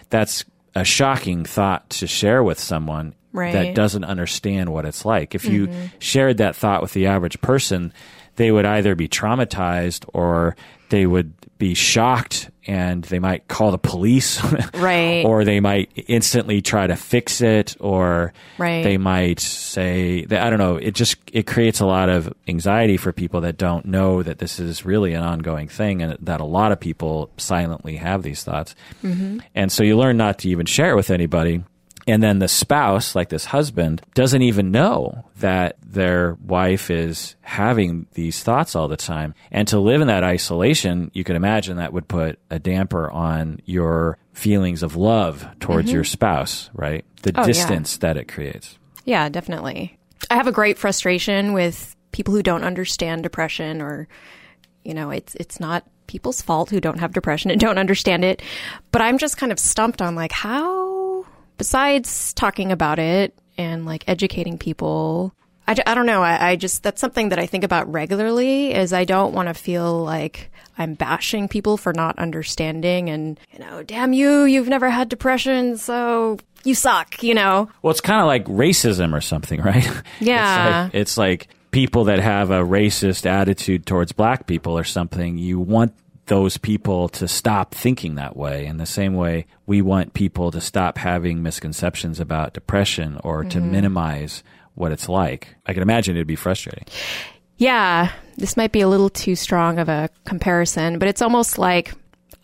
A: that's a shocking thought to share with someone
B: Right.
A: that doesn't understand what it's like. If you mm-hmm. shared that thought with the average person, they would either be traumatized or they would be shocked and they might call the police.
B: Right.
A: or they might instantly try to fix it or
B: Right.
A: they might say that I don't know, it just it creates a lot of anxiety for people that don't know that this is really an ongoing thing and that a lot of people silently have these thoughts. Mm-hmm. And so you learn not to even share it with anybody. And then the spouse, like this husband, doesn't even know that their wife is having these thoughts all the time. And to live in that isolation, you can imagine that would put a damper on your feelings of love towards mm-hmm. your spouse, right? The
B: Oh, yeah.
A: distance that it creates.
B: Yeah, definitely. I have a great frustration with people who don't understand depression or you know, it's it's not people's fault who don't have depression and don't understand it. But I'm just kind of stumped on like how besides talking about it and like educating people I, I don't know. I, I just, that's something that I think about regularly is I don't want to feel like I'm bashing people for not understanding and, you know, damn you, you've never had depression, so you suck, you know?
A: Well, it's kind of like racism or something, right?
B: Yeah.
A: It's like, it's like people that have a racist attitude towards black people or something. You want those people to stop thinking that way. In the same way, we want people to stop having misconceptions about depression or to mm-hmm. minimize what it's like. I can imagine it'd be frustrating.
B: Yeah, this might be a little too strong of a comparison, but it's almost like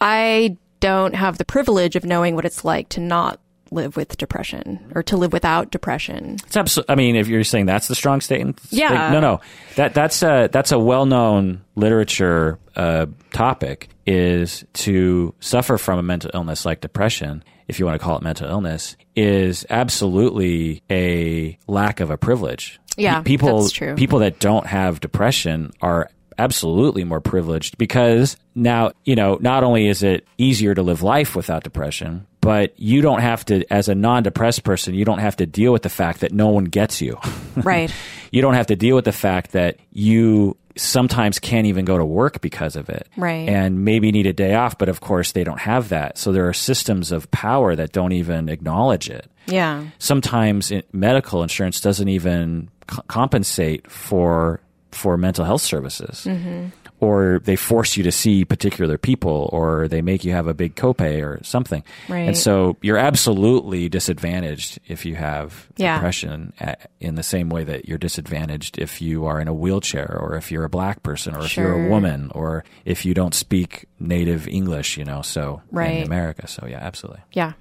B: I don't have the privilege of knowing what it's like to not live with depression or to live without depression.
A: It's absolutely. I mean, if you're saying that's the strong statement,
B: Yeah.
A: no, no, that that's a that's a well-known literature uh, topic is to suffer from a mental illness like depression, if you want to call it mental illness, is absolutely a lack of a privilege.
B: Yeah,
A: Pe- people people that don't have depression are absolutely more privileged because now, you know, not only is it easier to live life without depression, but you don't have to, as a non depressed person, you don't have to deal with the fact that no one gets you.
B: Right.
A: you don't have to deal with the fact that you sometimes can't even go to work because of it.
B: Right.
A: And maybe need a day off, but of course they don't have that. So there are systems of power that don't even acknowledge it.
B: Yeah.
A: Sometimes it, medical insurance doesn't even c- compensate for for mental health services. Mm-hmm. Or they force you to see particular people, or they make you have a big copay or something.
B: Right.
A: And so you're absolutely disadvantaged if you have
B: Yeah.
A: depression a- in the same way that you're disadvantaged if you are in a wheelchair or if you're a black person or if you're a woman or if you don't speak native English, you know, so
B: Right.
A: in America. So yeah, absolutely.
B: Yeah.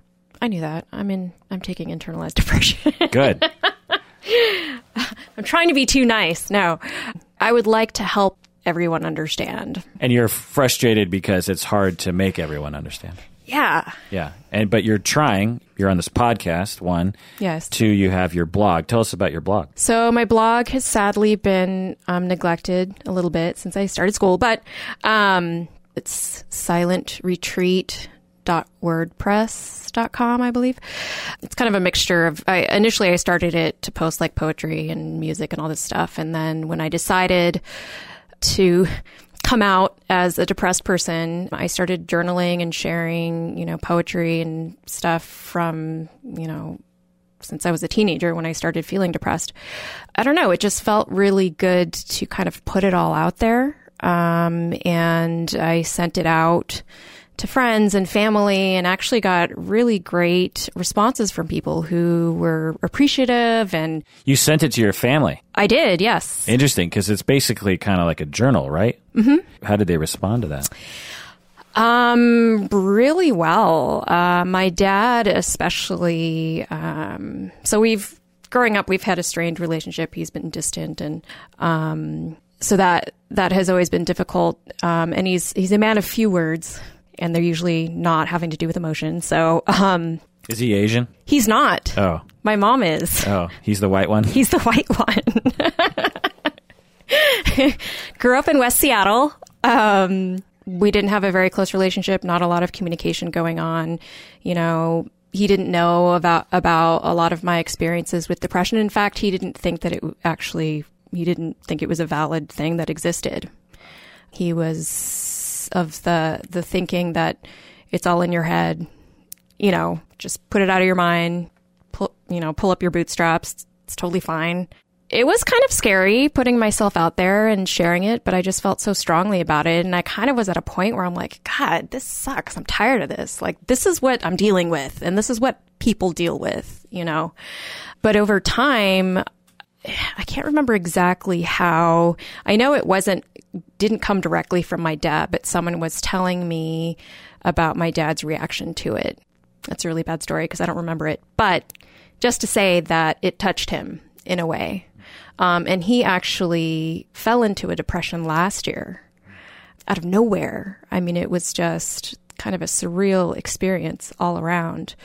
B: I knew that. I'm in I'm taking internalized depression.
A: Good.
B: I'm trying to be too nice. No. I would like to help everyone understand.
A: and you're frustrated because it's hard to make everyone understand.
B: Yeah.
A: Yeah. And but you're trying. You're on this podcast, one.
B: Yes.
A: Two, you have your blog. Tell us about your blog.
B: So my blog has sadly been um, neglected a little bit since I started school, but um, it's silentretreat.wordpress.com, I believe. It's kind of a mixture of. I, initially, I started it to post like poetry and music and all this stuff, and then when I decided to come out as a depressed person, I started journaling and sharing, you know, poetry and stuff from, you know, since I was a teenager when I started feeling depressed. I don't know, it just felt really good to kind of put it all out there. Um, and I sent it out to friends and family and actually got really great responses from people who were appreciative and
A: You sent it to your family.
B: I did, yes.
A: Interesting, because it's basically kind of like a journal, right? Mm-hmm. How did they respond to that?
B: Um, really well. Uh, my dad, especially. Um, so we've growing up, we've had a strained relationship. He's been distant, and um, so that that has always been difficult. Um, and he's he's a man of few words, and they're usually not having to do with emotion. So um,
A: Is he Asian?
B: he's not.
A: Oh,
B: My mom is.
A: oh, he's the white one.
B: He's the white one. Grew up in West Seattle. Um, we didn't have a very close relationship, not a lot of communication going on. You know, he didn't know about about a lot of my experiences with depression. In fact, he didn't think that it actually he didn't think it was a valid thing that existed. He was of the the thinking that it's all in your head. You know, just put it out of your mind. Pull, you know, pull up your bootstraps. It's totally fine. It was kind of scary putting myself out there and sharing it, but I just felt so strongly about it. And I kind of was at a point where I'm like, God, this sucks. I'm tired of this. Like, this is what I'm dealing with, and this is what people deal with, you know? But over time, I can't remember exactly how. I know it wasn't, didn't come directly from my dad, but someone was telling me about my dad's reaction to it. That's a really bad story because I don't remember it. But just to say that it touched him in a way. Um, and he actually fell into a depression last year out of nowhere. I mean, it was just kind of a surreal experience all around.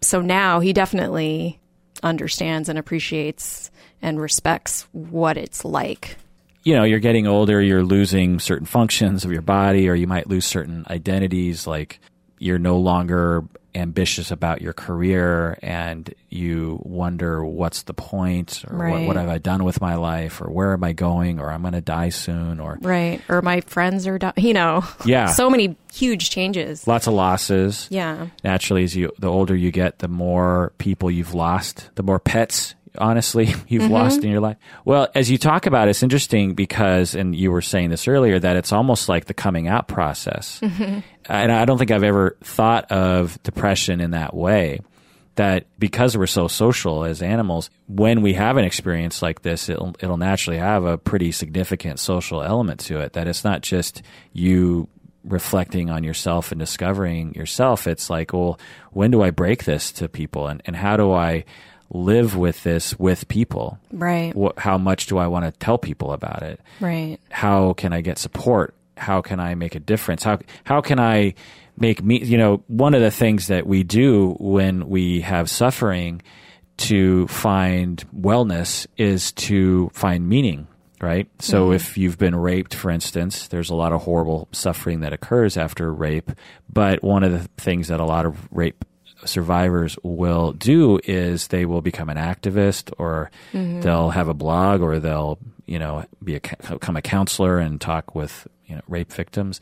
B: So now he definitely understands and appreciates and respects what it's like.
A: You know, you're getting older, you're losing certain functions of your body, or you might lose certain identities, like you're no longer ambitious about your career and you wonder what's the point or what, what have I done with my life or where am I going or I'm going to die soon or
B: Right. Or my friends are, di- you know,
A: Yeah.
B: so many huge changes.
A: lots of losses.
B: Yeah.
A: Naturally, as you the older you get, the more people you've lost, the more pets honestly you've mm-hmm. lost in your life. Well, as you talk about it, it's interesting because and you were saying this earlier that it's almost like the coming out process. And I don't think I've ever thought of depression in that way. That because we're so social as animals, when we have an experience like this, it'll, it'll naturally have a pretty significant social element to it. That it's not just you reflecting on yourself and discovering yourself. It's like, well, when do I break this to people? And, and how do I live with this with people?
B: Right.
A: What, how much do I want to tell people about it?
B: Right.
A: how can I get support? How can I make a difference? How how can I make me? You know, one of the things that we do when we have suffering to find wellness is to find meaning. Right. So if you've been raped, for instance, there's a lot of horrible suffering that occurs after rape. But one of the things that a lot of rape survivors will do is they will become an activist or mm-hmm. they'll have a blog or they'll, you know, be a, become a counselor and talk with, you know, rape victims.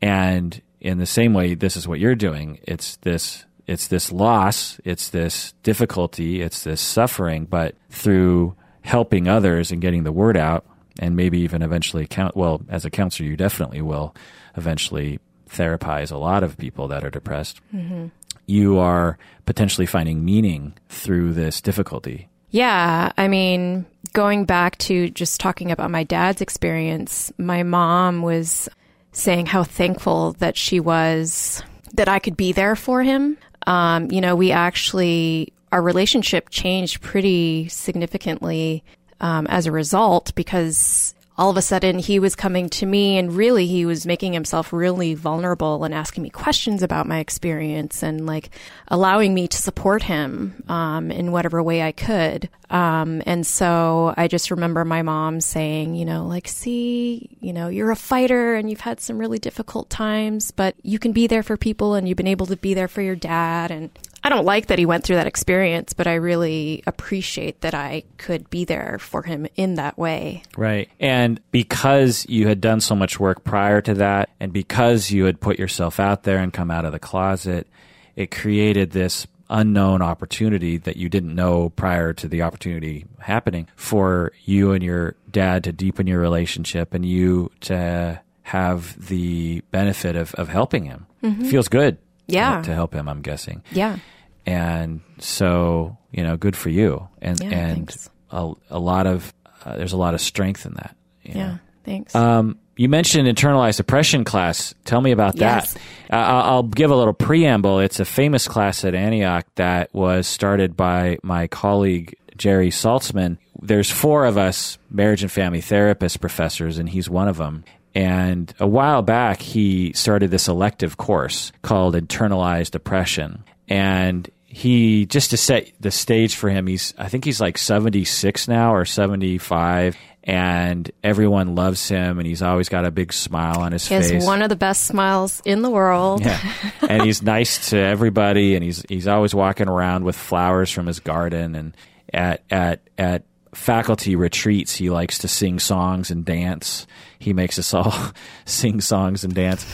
A: And in the same way, this is what you're doing. It's this, it's this loss, it's this difficulty, it's this suffering, but through helping others and getting the word out, and maybe even eventually count. Well, as a counselor, you definitely will eventually therapize a lot of people that are depressed. Mm-hmm. You are potentially finding meaning through this difficulty.
B: Yeah, I mean, going back to just talking about my dad's experience, my mom was saying how thankful that she was that I could be there for him. Um, you know, we actually, our relationship changed pretty significantly um, as a result because all of a sudden he was coming to me and really he was making himself really vulnerable and asking me questions about my experience and like allowing me to support him um, in whatever way I could. Um, and so I just remember my mom saying, you know, like, see, you know, you're a fighter and you've had some really difficult times, but you can be there for people and you've been able to be there for your dad. And I don't like that he went through that experience, but I really appreciate that I could be there for him in that way.
A: Right. And because you had done so much work prior to that, and because you had put yourself out there and come out of the closet, it created this unknown opportunity that you didn't know prior to the opportunity happening for you and your dad to deepen your relationship and you to have the benefit of, of helping him. It feels good. to-
B: Yeah.
A: To, help him, I'm guessing.
B: Yeah.
A: And so, you know, good for you. And,
B: Yeah,
A: and a, a lot of, uh, there's a lot of strength in that. you know.
B: Yeah. Thanks.
A: Um, you mentioned internalized oppression class. Tell me about
B: Yes.
A: that. Uh, I'll I'll give a little preamble. It's a famous class at Antioch that was started by my colleague Jerry Saltzman. There's four of us marriage and family therapist professors, and he's one of them. And a while back, he started this elective course called internalized oppression. And he just to set the stage for him he's i think he's like 76 now or 75 and everyone loves him and he's always got a big smile on his face.
B: he has
A: face
B: one of the best smiles in the world.
A: yeah. and he's nice to everybody and he's he's always walking around with flowers from his garden and at at at faculty retreats he likes to sing songs and dance he makes us all sing songs and dance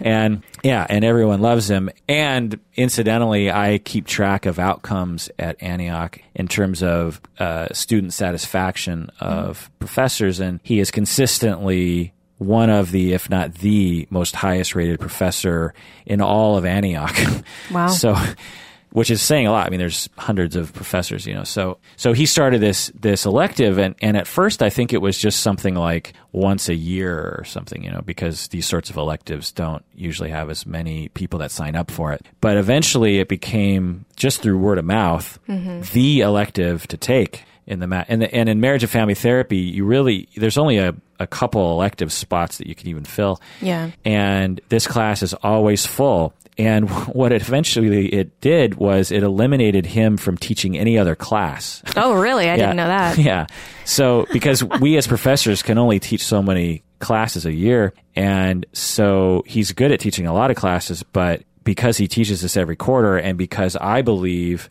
A: and yeah and everyone loves him and incidentally i keep track of outcomes at antioch in terms of uh, student satisfaction of professors and he is consistently one of the, if not the most highest rated professor in all of Antioch.
B: Wow.
A: so, which is saying a lot. I mean, there's hundreds of professors, you know. So, so he started this this elective, and and at first, I think it was just something like once a year or something, you know, because these sorts of electives don't usually have as many people that sign up for it. But eventually, it became just through word of mouth mm-hmm. the elective to take in the ma- and the, and in marriage and family therapy, you really there's only a a couple elective spots that you can even fill.
B: Yeah.
A: And this class is always full. And what it eventually it did was it eliminated him from teaching any other class.
B: Oh, really? I
A: Yeah.
B: didn't know that.
A: Yeah. So because we as professors can only teach so many classes a year, and so he's good at teaching a lot of classes, but because he teaches this every quarter, and because I believe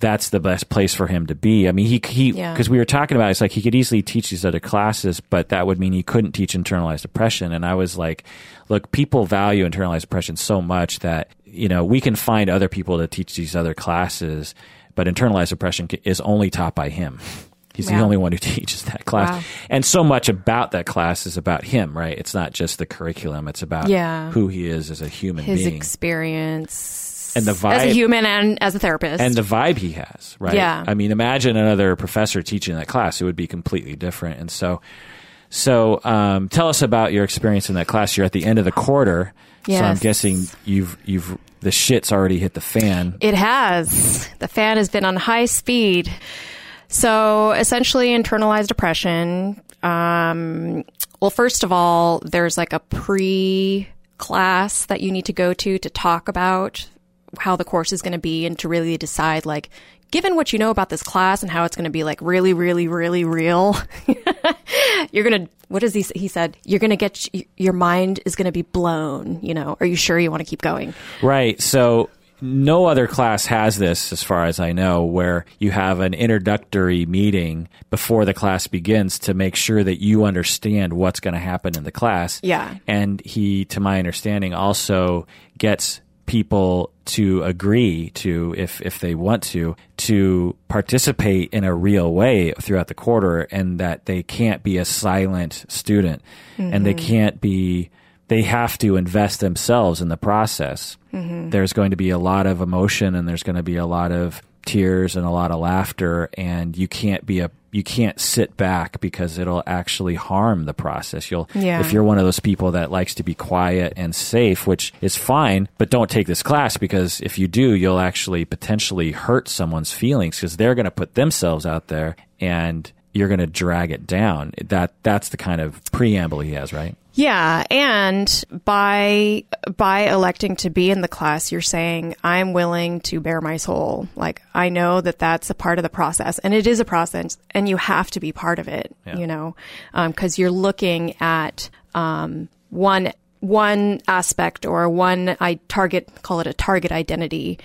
A: that's the best place for him to be. I mean, he he
B: Yeah.
A: because we were talking about it, it's like he could easily teach these other classes, but that would mean he couldn't teach internalized oppression. And I was like, look, people value internalized oppression so much that you know we can find other people to teach these other classes, but internalized oppression is only taught by him. He's the only one who teaches that class.
B: Wow.
A: And so much about that class is about him, right? It's not just the curriculum, it's about
B: Yeah.
A: who he is as a human being.
B: His
A: being.
B: experience
A: And the vibe.
B: as a human and as a therapist.
A: and the vibe he has, right?
B: Yeah.
A: I mean, imagine another professor teaching that class; it would be completely different. And so, so um, tell us about your experience in that class. You're at the end of the quarter, so I'm guessing you've you've the shit's already hit the fan.
B: It has. The fan has been on high speed. So essentially, internalized oppression. Um, well, first of all, there's like a pre class that you need to go to to talk about how the course is going to be and to really decide, like, given what you know about this class and how it's going to be like really, really, really real, you're going to, what does he, s- he said? You're going to get, your mind is going to be blown, you know, are you sure you want to keep going?
A: Right. So no other class has this, as far as I know, where you have an introductory meeting before the class begins to make sure that you understand what's going to happen in the class.
B: Yeah.
A: And he, to my understanding, also gets people to agree to, if, if they want to, to participate in a real way throughout the quarter and that they can't be a silent student. And they mm-hmm. can't be, they have to invest themselves in the process. Mm-hmm. There's going to be a lot of emotion and there's going to be a lot of tears and a lot of laughter and you can't be a you can't sit back because it'll actually harm the process. You'll
B: Yeah.
A: if you're one of those people that likes to be quiet and safe, which is fine, but don't take this class because if you do, you'll actually potentially hurt someone's feelings because they're going to put themselves out there and you're going to drag it down. That that's the kind of preamble he has, right?
B: Yeah, and by by electing to be in the class, you're saying I'm willing to bare my soul. Like I know that that's a part of the process, and it is a process, and you have to be part of it. You know, because you're looking at um, one one aspect or one I target call it a target identity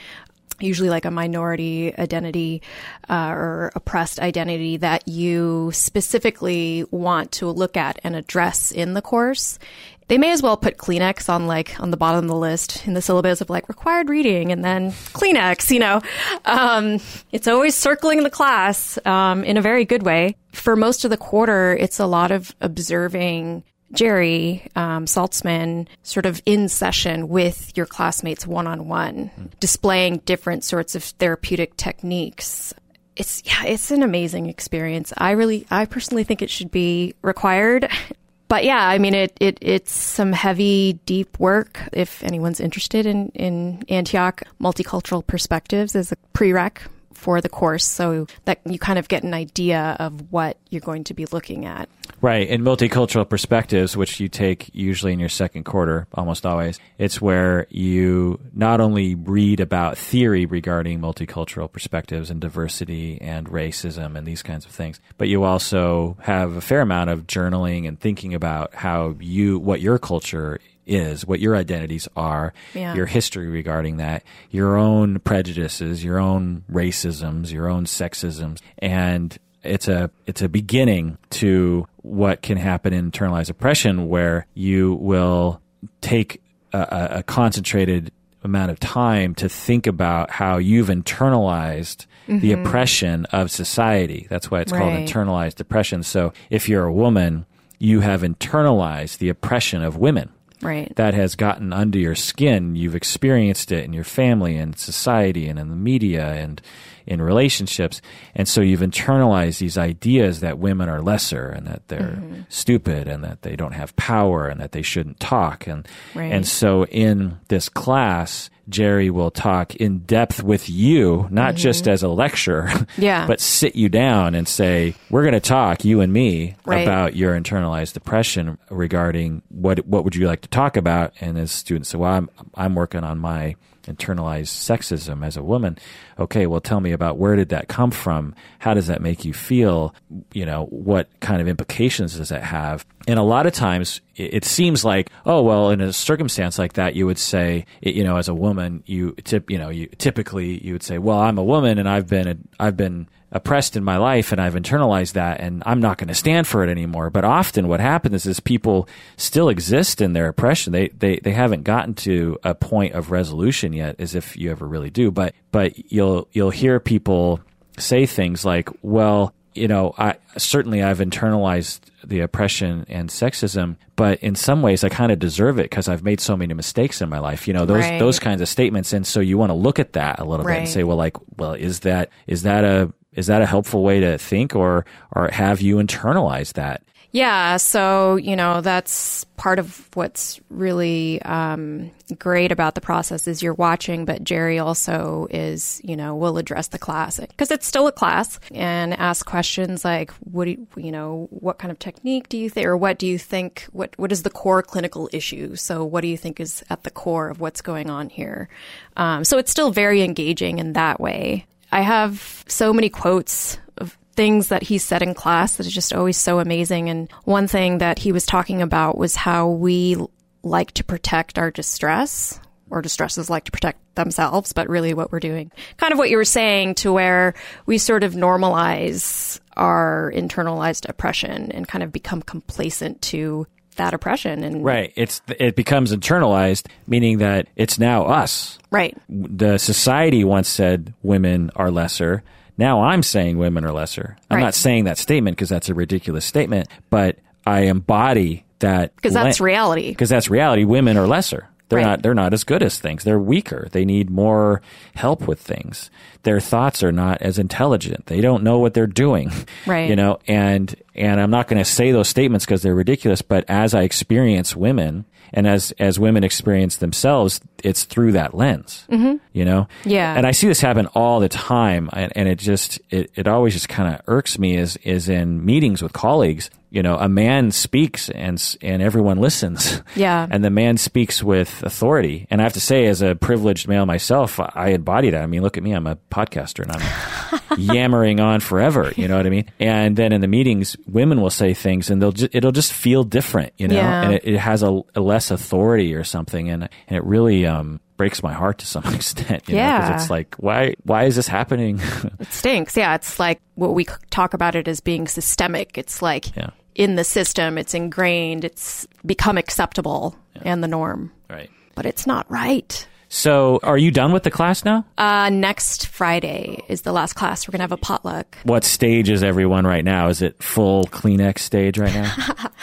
B: usually like a minority identity uh, or oppressed identity that you specifically want to look at and address in the course. They may as well put kleenex on like on the bottom of the list in the syllabus of like required reading and then kleenex you know? Um, it's always circling the class um, in a very good way. For most of the quarter it's a lot of observing Jerry um, Saltzman sort of in session with your classmates one on one, displaying different sorts of therapeutic techniques. It's yeah, it's an amazing experience. I really, I personally think it should be required. But yeah, I mean, it, it it's some heavy, deep work. If anyone's interested in in Antioch multicultural perspectives as a prereq for the course, so that you kind of get an idea of what you're going to be looking at.
A: Right. In multicultural perspectives, which you take usually in your second quarter, almost always, it's where you not only read about theory regarding multicultural perspectives and diversity and racism and these kinds of things, but you also have a fair amount of journaling and thinking about how you, what your culture is, what your identities are,
B: Yeah.
A: your history regarding that, your own prejudices, your own racisms, your own sexisms, and it's a it's a beginning to what can happen in internalized oppression, where you will take a, a, a concentrated amount of time to think about how you've internalized the mm-hmm. oppression of society. That's why it's called internalized oppression. So if you're a woman, you have internalized the oppression of women
B: Right.
A: that has gotten under your skin. You've experienced it in your family and society and in the media and in relationships. And so you've internalized these ideas that women are lesser and that they're mm-hmm. stupid and that they don't have power and that they shouldn't talk. And,
B: Right.
A: and so in this class, Jerry will talk in depth with you, not mm-hmm. just as a lecture,
B: Yeah.
A: but sit you down and say, we're going to talk, you and me,
B: Right.
A: about your internalized oppression regarding what what would you like to talk about and as students say well I'm I'm working on my internalized sexism as a woman. Okay well tell me about where did that come from? How does that make you feel? You know what kind of implications does that have? And a lot of times it, seems like oh well in a circumstance like that you would say you know as a woman you tip you know you typically you would say well I'm a woman and I've been I've been oppressed in my life and I've internalized that and I'm not going to stand for it anymore. But often what happens is people still exist in their oppression. They, they, they haven't gotten to a point of resolution yet as if you ever really do. But, but you'll, you'll hear people say things like, well, you know, I certainly I've internalized the oppression and sexism, but in some ways I kind of deserve it because I've made so many mistakes in my life. You know, those
B: Right.
A: those kinds of statements, and so you want to look at that a little bit and say, well, like, well, is that is that a is that a helpful way to think, or or have you internalized that?
B: Yeah, so you know that's part of what's really um, great about the process is you're watching, but Jerry also is you know will address the class because it's still a class and ask questions like what do you, you know what kind of technique do you think or what do you think what what is the core clinical issue? So what do you think is at the core of what's going on here? Um, so it's still very engaging in that way. I have so many quotes of things that he said in class that is just always so amazing. And one thing that he was talking about was how we like to protect our distress or distresses like to protect themselves, but really what we're doing. Kind of what you were saying to where we sort of normalize our internalized oppression and kind of become complacent to that oppression and
A: Right. It's it becomes internalized, meaning that it's now us.
B: right
A: The society once said women are lesser. Now I'm saying women are lesser. I'm
B: Right.
A: not saying that statement because that's a ridiculous statement, but I embody that
B: because that's reality.
A: because that's reality. Women are lesser. They're
B: Right.
A: not. They're not as good as things. They're weaker. They need more help with things. Their thoughts are not as intelligent. They don't know what they're doing.
B: Right.
A: You know. And and I'm not going to say those statements because they're ridiculous. But as I experience women, and as as women experience themselves, it's through that lens. Mm-hmm. You know.
B: Yeah.
A: And I see this happen all the time, and, and it just it, it always just kind of irks me. Is is in meetings with colleagues. You know, a man speaks and and everyone listens.
B: Yeah.
A: And the man speaks with authority. And I have to say, as a privileged male myself, I embody that. I mean, look at me. I'm a podcaster and I'm yammering on forever. You know what I mean? And then in the meetings, women will say things and they'll ju- it'll just feel different, you know,
B: Yeah.
A: and it, it has a, a less authority or something. And, and it really, um, breaks my heart to some extent. You know, 'cause
B: Yeah.
A: it's like, why, why is this happening?
B: It stinks. Yeah, it's like what we talk about it as being systemic. It's like
A: Yeah.
B: In the system, it's ingrained, it's become acceptable and the norm.
A: right.
B: But it's not right.
A: So are you done with the class now?
B: Uh, next Friday is the last class. We're going to have a potluck.
A: What stage is everyone right now? Is it full Kleenex stage right now?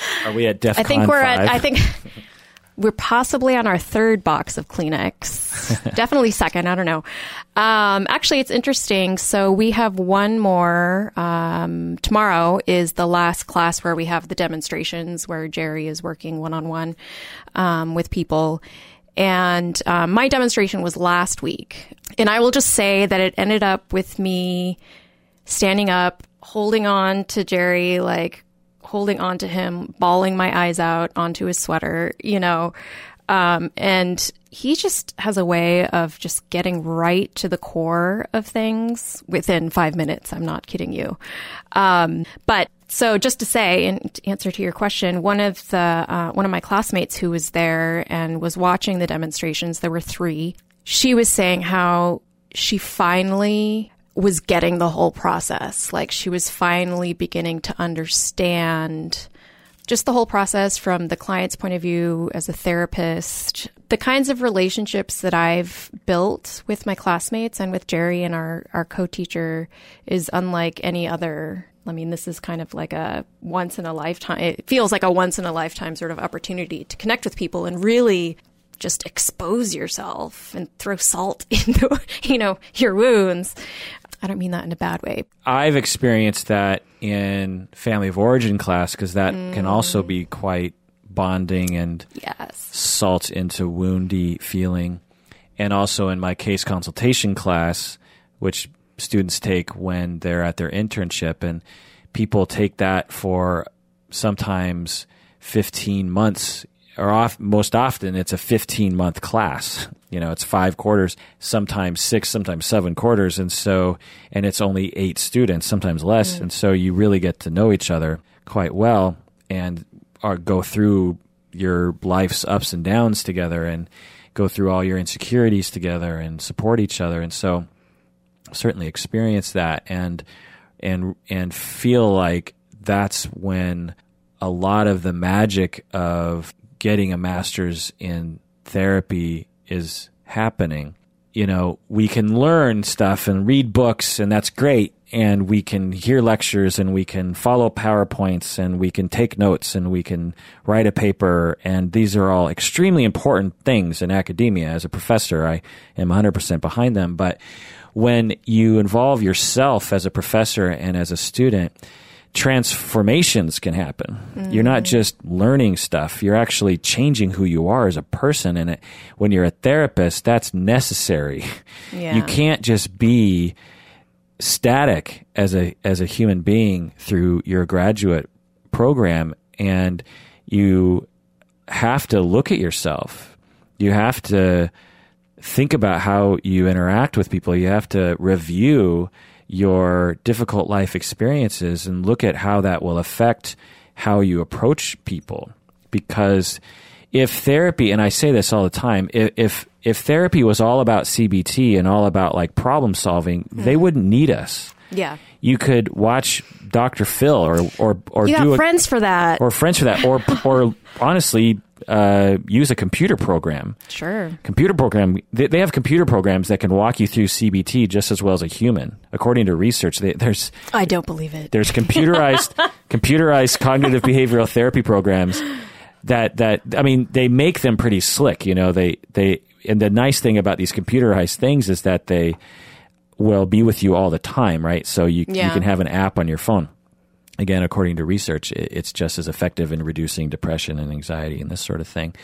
A: Are we at DEF
B: I think we're
A: 5?
B: at, I think we're possibly on our third box of Kleenex. Definitely second. I don't know. Um, actually, it's interesting. So we have one more. Um, tomorrow is the last class where we have the demonstrations where Jerry is working one on one with people. And um, my demonstration was last week. And I will just say that it ended up with me standing up, holding on to Jerry, like holding on to him, bawling my eyes out onto his sweater, you know. Um, and he just has a way of just getting right to the core of things within five minutes. I'm not kidding you. Um, but so just to say, in answer to your question, one of the uh, one of my classmates who was there and was watching the demonstrations, there were three. She was saying how she finally was getting the whole process. Like she was finally beginning to understand just the whole process from the client's point of view as a therapist, the kinds of relationships that I've built with my classmates and with Jerry and our, our co teacher is unlike any other. I mean, this is kind of like a once in a lifetime, it feels like a once in a lifetime sort of opportunity to connect with people and really just expose yourself and throw salt into, you know, your wounds. I don't mean that in a bad way.
A: I've experienced that in family of origin class because that can also be mm. quite bonding and
B: Yes.
A: salt into woundy feeling. And also in my case consultation class, which students take when they're at their internship, and people take that for sometimes 15 months, or off, most often it's a 15 month class. You know, it's five quarters, sometimes six, sometimes seven quarters. And so, and it's only eight students, sometimes less. Mm. And so you really get to know each other quite well and are, go through your life's ups and downs together and go through all your insecurities together and support each other. And so certainly experience that and and and feel like that's when a lot of the magic of getting a master's in therapy is happening. You know, we can learn stuff and read books and that's great and we can hear lectures and we can follow PowerPoints and we can take notes and we can write a paper and these are all extremely important things in academia as a professor I am 100% behind them but when you involve yourself as a professor and as a student, transformations can happen. You're not mm. just learning stuff, you're actually changing who you are as a person. And it, when you're a therapist, that's necessary.
B: Yeah.
A: You can't just be static as a as a human being through your graduate program and you have to look at yourself. You have to think about how you interact with people. You have to review your difficult life experiences and look at how that will affect how you approach people. Because if therapy, and I say this all the time, if, if therapy was all about CBT and all about like problem solving, they mm-hmm. wouldn't need us.
B: Yeah.
A: You could watch Dr. Phil or or or
B: You
A: do a,
B: friends for that.
A: or friends for that or or honestly uh, use a computer program.
B: sure.
A: Computer program they, they have computer programs that can walk you through CBT just as well as a human. According to research, they, there's
B: I don't believe it.
A: there's computerized computerized cognitive behavioral therapy programs that that I mean they make them pretty slick. You know they they and the nice thing about these computerized things is that they will be with you all the time, right? So you you can have an app on your phone. Again, according to research, it's just as effective in reducing depression and anxiety and this sort of thing.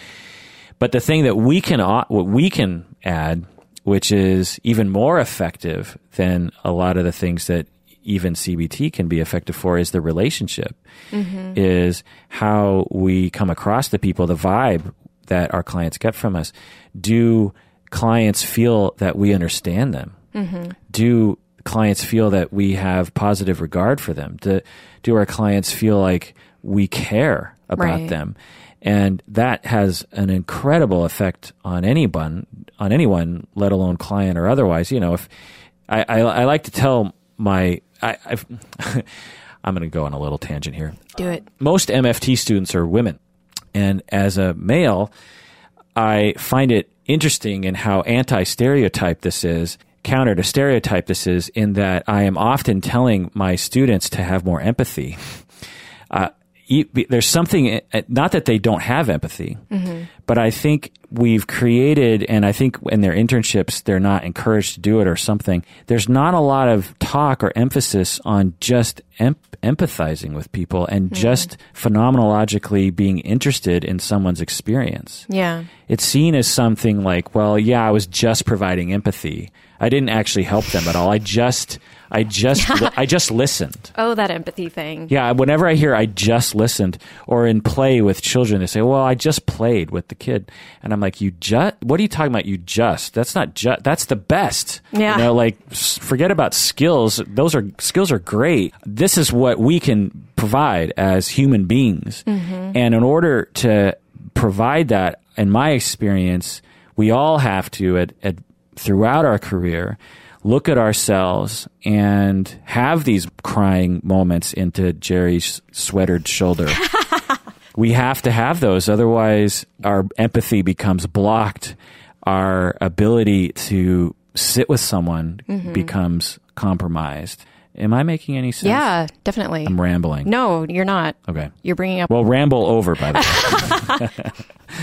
A: But the thing that we can what we can add, which is even more effective than a lot of the things that even CBT can be effective for, is the relationship. Mm-hmm. Is how we come across the people, the vibe that our clients get from us. Do clients feel that we understand them? Mm-hmm. Do clients feel that we have positive regard for them? Do, do our clients feel like we care about
B: Right.
A: them? And that has an incredible effect on anyone, on anyone, let alone client or otherwise. You know, if I, I, I like to tell my, I, I've, I'm going to go on a little tangent here
B: Do it.
A: most MFT students are women. And as a male, I find it interesting in how anti stereotype this is, counter to stereotype this is, in that I am often telling my students to have more empathy. Uh, there's something, uh, not that they don't have empathy, but I think we've created, and I think in their internships, they're not encouraged to do it or something. There's not a lot of talk or emphasis on just em- empathizing with people and mm-hmm. just phenomenologically being interested in someone's experience.
B: Yeah.
A: It's seen as something like, well, yeah, I was just providing empathy. I didn't actually help them at all. I just, I just, li- I just listened.
B: Oh, that empathy thing.
A: Yeah, whenever I hear I just listened or in play with children, they say, "Well, I just played with the kid." And I'm like, "You just What are you talking about? You just? That's not just. That's the best."
B: Yeah.
A: You know, like forget about skills. Those are skills are great. This is what we can provide as human beings. Mm-hmm. And in order to provide that, in my experience, we all have to at, at throughout our career look at ourselves and have these crying moments into Jerry's sweatered shoulder. we have to have those, otherwise, our empathy becomes blocked. Our ability to sit with someone mm-hmm. becomes compromised. Am I making any sense?
B: Yeah, definitely.
A: I'm rambling.
B: No, you're not.
A: Okay.
B: You're bringing up
A: Well, ramble over, by the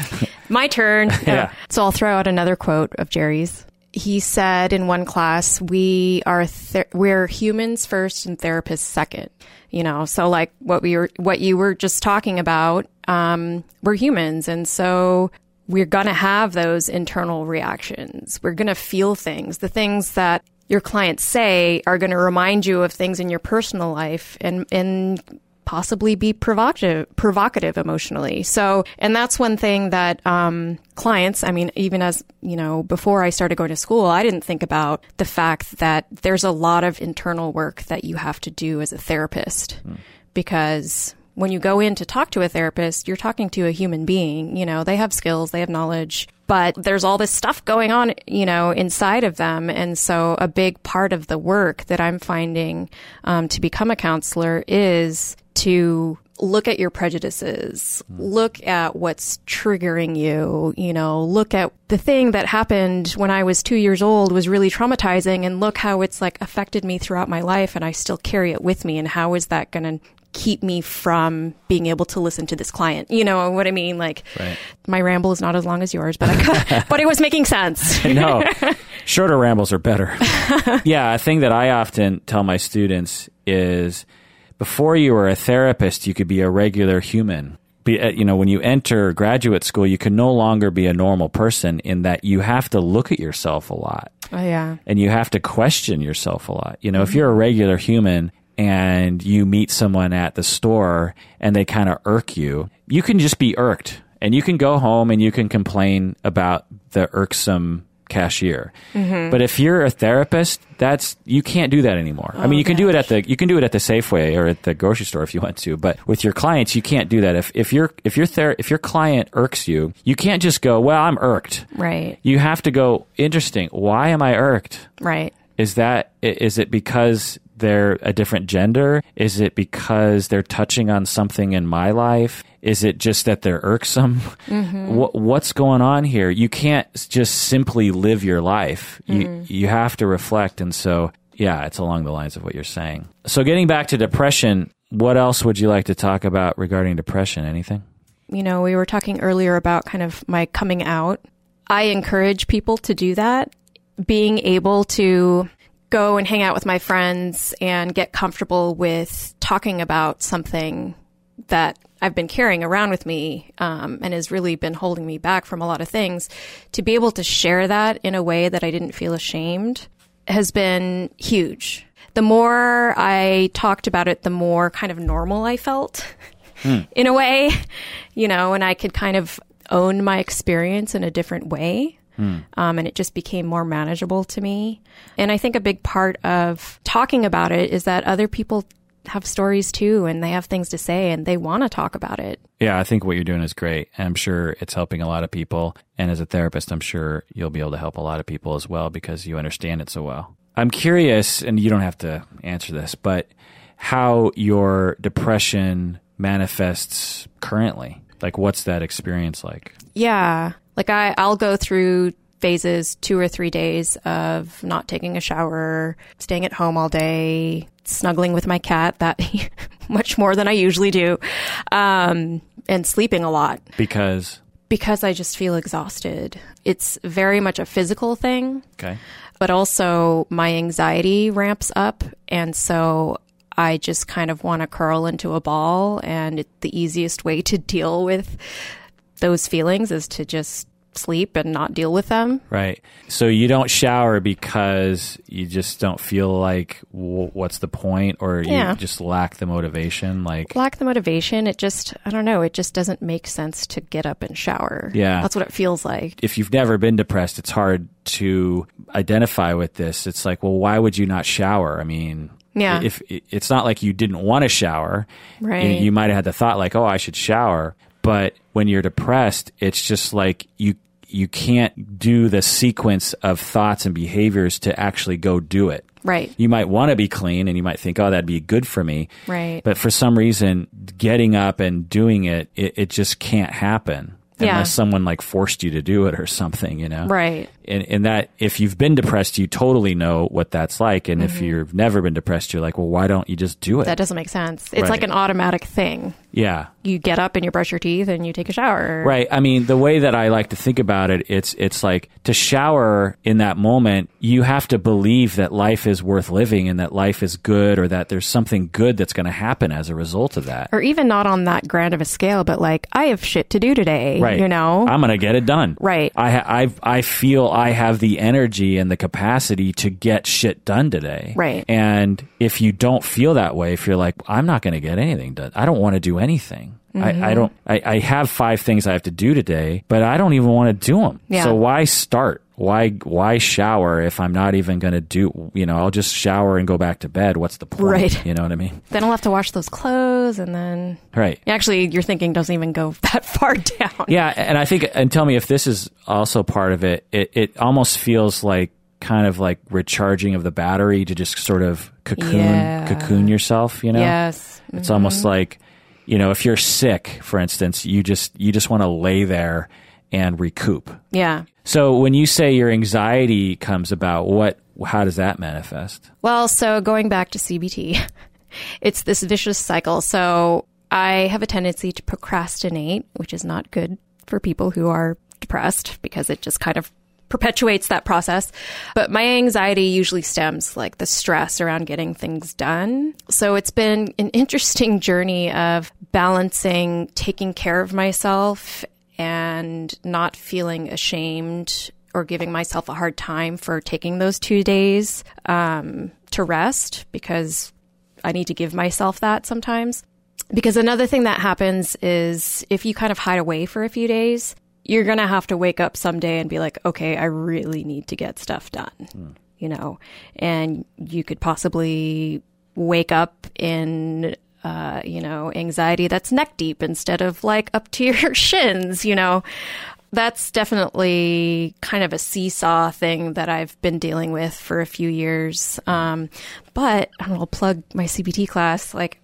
A: way.
B: my turn.
A: Yeah.
B: So I'll throw out another quote of Jerry's. He said in one class, "We are we're humans first and therapists second. You know, so like what we were, what you were just talking about. Um, we're humans, and so we're gonna have those internal reactions. We're gonna feel things. The things that your clients say are to remind you of things in your personal life and and possibly be provocative provocative emotionally so and that's one thing that um, clients i mean even as you know before i started going to school i didn't think about the fact that there's a lot of internal work that you have to do as a therapist because when you go in to talk to a therapist, you're talking to a human being. You know, they have skills, they have knowledge, but there's all this stuff going on, you know, inside of them. And so a big part of the work that I'm finding um, to become a counselor is to look at your prejudices, look at what's triggering you, you know, look at the thing that happened when I was two years old was really traumatizing and look how it's like affected me throughout my life and I still carry it with me. And how is that going to keep me from being able to listen to this client? You know what I mean? Like
A: Right.
B: my ramble is not as long as yours, but I, but it was making sense.
A: no, shorter rambles are better. yeah, a thing that I often tell my students is before you were a therapist, you could be a regular human. Be, uh, you know, when you enter graduate school, you can no longer be a normal person in that you have to look at yourself a lot
B: Oh yeah.
A: and you have to question yourself a lot. You know, if you're a regular human and you meet someone at the store and they kind of irk you, you can just be irked and you can go home and you can complain about the irksome cashier.
B: Mm-hmm.
A: But if you're a therapist, that's you can't do that anymore. I mean, you can do it at the you can do it at the Safeway or at the grocery store if you want to, but with your clients, you can't do that. If if your if your ther- if your client irks you, you can't just go, "Well, I'm irked."
B: Right.
A: You have to go, "Interesting. Why am I irked?"
B: Right.
A: Is that is it because they're a different gender? Is it because they're touching on something in my life? Is it just that they're irksome? Mm-hmm. What, what's going on here? You can't just simply live your life. You mm-hmm. you have to reflect, and so yeah, it's along the lines of what you're saying. So getting back to depression, what else would you like to talk about regarding depression? Anything?
B: You know, we were talking earlier about kind of my coming out. I encourage people to do that. Being able to go and hang out with my friends and get comfortable with talking about something that I've been carrying around with me um, and has really been holding me back from a lot of things. To be able to share that in a way that I didn't feel ashamed has been huge. The more I talked about it, the more kind of normal I felt in a way, you know, and I could kind of own my experience in a different way. Um, and it just became more manageable to me. And I think a big part of talking about it is that other people have stories too, and they have things to say, and they want to talk about it.
A: Yeah, I think what you're doing is great. And I'm sure it's helping a lot of people. And as a therapist, I'm sure you'll be able to help a lot of people as well because you understand it so well. I'm curious, and you don't have to answer this, but how your depression manifests currently. Like, what's that experience like?
B: Yeah. Like I, I'll go through phases, two or three days of not taking a shower, staying at home all day, snuggling with my cat, that much more than I usually do, um, and sleeping a lot
A: Because,
B: because I just feel exhausted. It's very much a physical thing,
A: okay.
B: but also my anxiety ramps up. And so I just kind of want to curl into a ball. And it, the easiest way to deal with those feelings is to just sleep and not deal with them.
A: Right. So you don't shower because you just don't feel like w- what's the point or you
B: Yeah.
A: just lack the motivation. Like,
B: Lack the motivation. It just, I don't know, it just doesn't make sense to get up and shower.
A: Yeah.
B: That's what it feels like.
A: if you've never been depressed, it's hard to identify with this. It's like, well, why would you not shower? I mean,
B: Yeah.
A: if it's not like you didn't want to shower,
B: Right.
A: You might have had the thought like, oh, I should shower. But when you're depressed, it's just like you you can't do the sequence of thoughts and behaviors to actually go do it.
B: Right.
A: You might want to be clean and you might think, oh, that'd be good for me.
B: Right.
A: But for some reason, getting up and doing it, it, it just can't happen
B: Yeah.
A: unless someone like forced you to do it or something, you know?
B: Right.
A: And, and that, if you've been depressed, you totally know what that's like. And if you've never been depressed, you're like, well, why don't you just do it?
B: Mm-hmm. That doesn't make sense. It's
A: Right.
B: like an automatic thing.
A: yeah.
B: You get up and you brush your teeth and you take a shower.
A: Right. I mean, the way that I like to think about it, it's it's like to shower in that moment, you have to believe that life is worth living and that life is good or that there's something good that's going to happen as a result of that.
B: Or even not on that grand of a scale, but like, I have shit to do today.
A: Right.
B: You know?
A: I'm going to get it done.
B: Right.
A: I, I, I feel I have the energy and the capacity to get shit done today.
B: Right.
A: And if you don't feel that way, if you're like, I'm not going to get anything done, I don't want to do anything.
B: Mm-hmm.
A: I, I don't, I, I have five things I have to do today, but I don't even want to do them.
B: Yeah.
A: So why start? Why, why shower if I'm not even going to do, you know, I'll just shower and go back to bed. What's the point?
B: Right.
A: You know what I mean?
B: Then I'll have to wash those clothes and then.
A: Right.
B: Actually, your thinking doesn't even go that far down.
A: Yeah, and I think, and tell me if this is also part of it. It it almost feels like kind of like recharging of the battery to just sort of cocoon
B: Yeah.
A: cocoon yourself. You know,
B: Yes.
A: it's almost like you know if you're sick, for instance, you just you just want to lay there and recoup.
B: Yeah.
A: So when you say your anxiety comes about, what how does that manifest?
B: Well, so going back to CBT, it's this vicious cycle. So I have a tendency to procrastinate, which is not good for people who are depressed because it just kind of perpetuates that process. But my anxiety usually stems like the stress around getting things done. So it's been an interesting journey of balancing taking care of myself and not feeling ashamed or giving myself a hard time for taking those two days um, to rest because I need to give myself that sometimes. Because another thing that happens is if you kind of hide away for a few days, you're going to have to wake up someday and be like, okay, I really need to get stuff done, you know, and you could possibly wake up in, uh, you know, anxiety that's neck deep instead of like up to your shins, you know. That's definitely kind of a seesaw thing that I've been dealing with for a few years. Um, but I'll plug my CBT class. Like,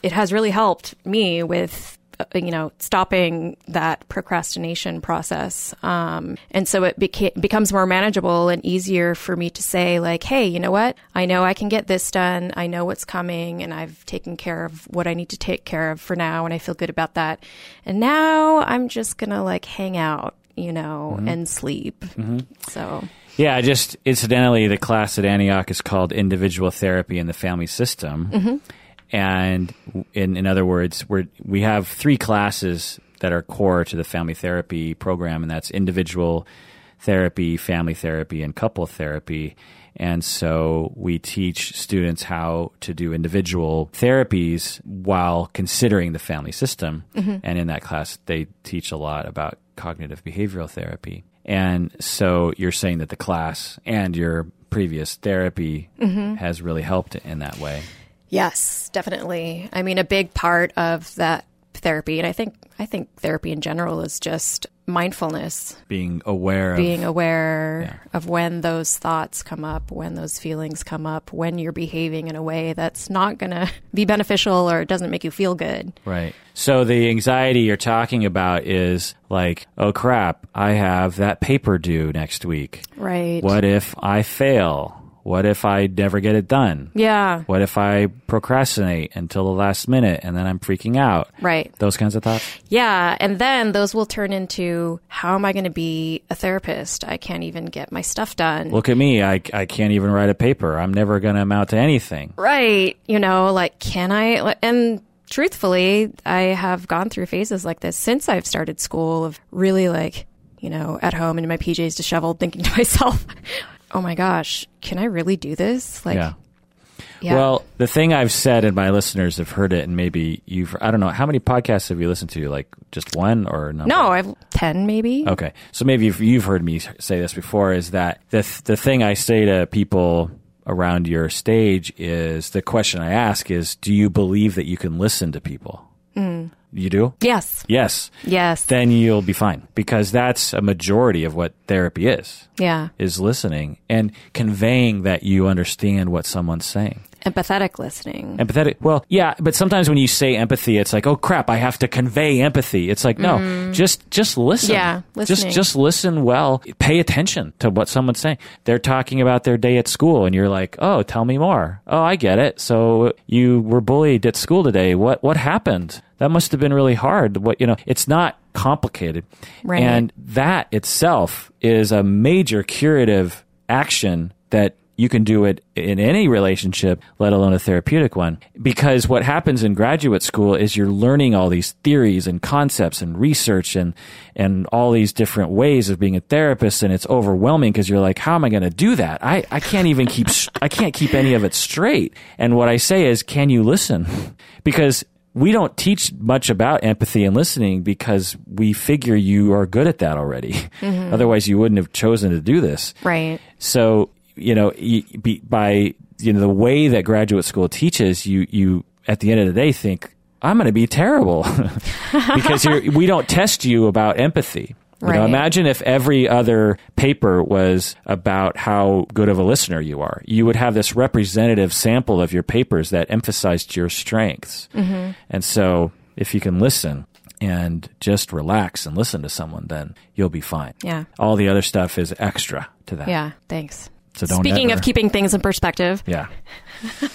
B: it has really helped me with Uh, you know stopping that procrastination process. Um, and so it beca- becomes more manageable and easier for me to say like hey you know what? I know i can get this done. I know what's coming and i've taken care of what i need to take care of for now and i feel good about that. And now i'm just gonna like hang out you know mm-hmm. and sleep. Mm-hmm. So.
A: Yeah, just incidentally, the class at Antioch is called Individual Therapy in the Family System. Mm-hmm. And in, in other words, we're, we have three classes that are core to the family therapy program, and that's individual therapy, family therapy, and couple therapy. And so we teach students how to do individual therapies while considering the family system. Mm-hmm. And in that class, they teach a lot about cognitive behavioral therapy. And so you're saying that the class and your previous therapy mm-hmm. has really helped in that way.
B: Yes, definitely. I mean, a big part of that therapy, and I think I think therapy in general is just mindfulness,
A: Being aware
B: being
A: of
B: aware of when those thoughts come up, when those feelings come up, when you're behaving in a way that's not going to be beneficial or doesn't make you feel good.
A: Right. So the anxiety you're talking about is like, oh crap, I have that paper due next week.
B: Right.
A: What if I fail? What if I never get it done?
B: Yeah.
A: What if I procrastinate until the last minute and then I'm freaking out?
B: Right.
A: Those kinds of thoughts?
B: Yeah. And then those will turn into how am I going to be a therapist? I can't even get my stuff done.
A: Look at me. I, I can't even write a paper. I'm never going to amount to anything.
B: Right. You know, like, can I? And truthfully, I have gone through phases like this since I've started school of really like, you know, at home in my PJs disheveled, thinking to myself, oh my gosh, can I really do this? Like,
A: yeah.
B: yeah.
A: Well, the thing I've said, and my listeners have heard it, and maybe you've, I don't know, how many podcasts have you listened to? Like just one or no?
B: no, I've 10 maybe.
A: Okay, so maybe you've, you've heard me say this before. Is that the th- the thing I say to people around your stage is the question I ask is, do you believe that you can listen to people? Hmm. You do?
B: Yes.
A: Yes.
B: Yes.
A: Then you'll be fine because that's a majority of what therapy is.
B: yeah.
A: Is listening and conveying that you understand what someone's saying.
B: Empathetic listening.
A: Empathetic. Well, yeah, but sometimes when you say empathy, it's like, oh crap, I have to convey empathy. It's like, no, just just listen.
B: Mm. Yeah,
A: just just listen well. Pay attention to what someone's saying. They're talking about their day at school, and you're like, oh, tell me more. Oh, I get it. So you were bullied at school today. What what happened? That must have been really hard. What you know, it's not complicated,
B: Right.
A: and that itself is a major curative action that you can do it in any relationship, let alone a therapeutic one. Because what happens in graduate school is you're learning all these theories and concepts and research and, and all these different ways of being a therapist. And it's overwhelming because you're like, how am I going to do that? I, I can't even keep, I can't keep any of it straight. And what I say is, can you listen? Because we don't teach much about empathy and listening because we figure you are good at that already. Mm-hmm. Otherwise, you wouldn't have chosen to do this.
B: right.
A: So, you know, y- be, by you know the way that graduate school teaches, you you at the end of the day think I'm going to be terrible because you're, we don't test you about empathy. You know, imagine if every other paper was about how good of a listener you are. You would have this representative sample of your papers that emphasized your strengths. Mm-hmm. And so, if you can listen and just relax and listen to someone, then you'll be fine.
B: Yeah.
A: All the other stuff is extra to that.
B: Yeah. Thanks.
A: So don't
B: Speaking
A: ever-
B: of keeping things in perspective,
A: Yeah.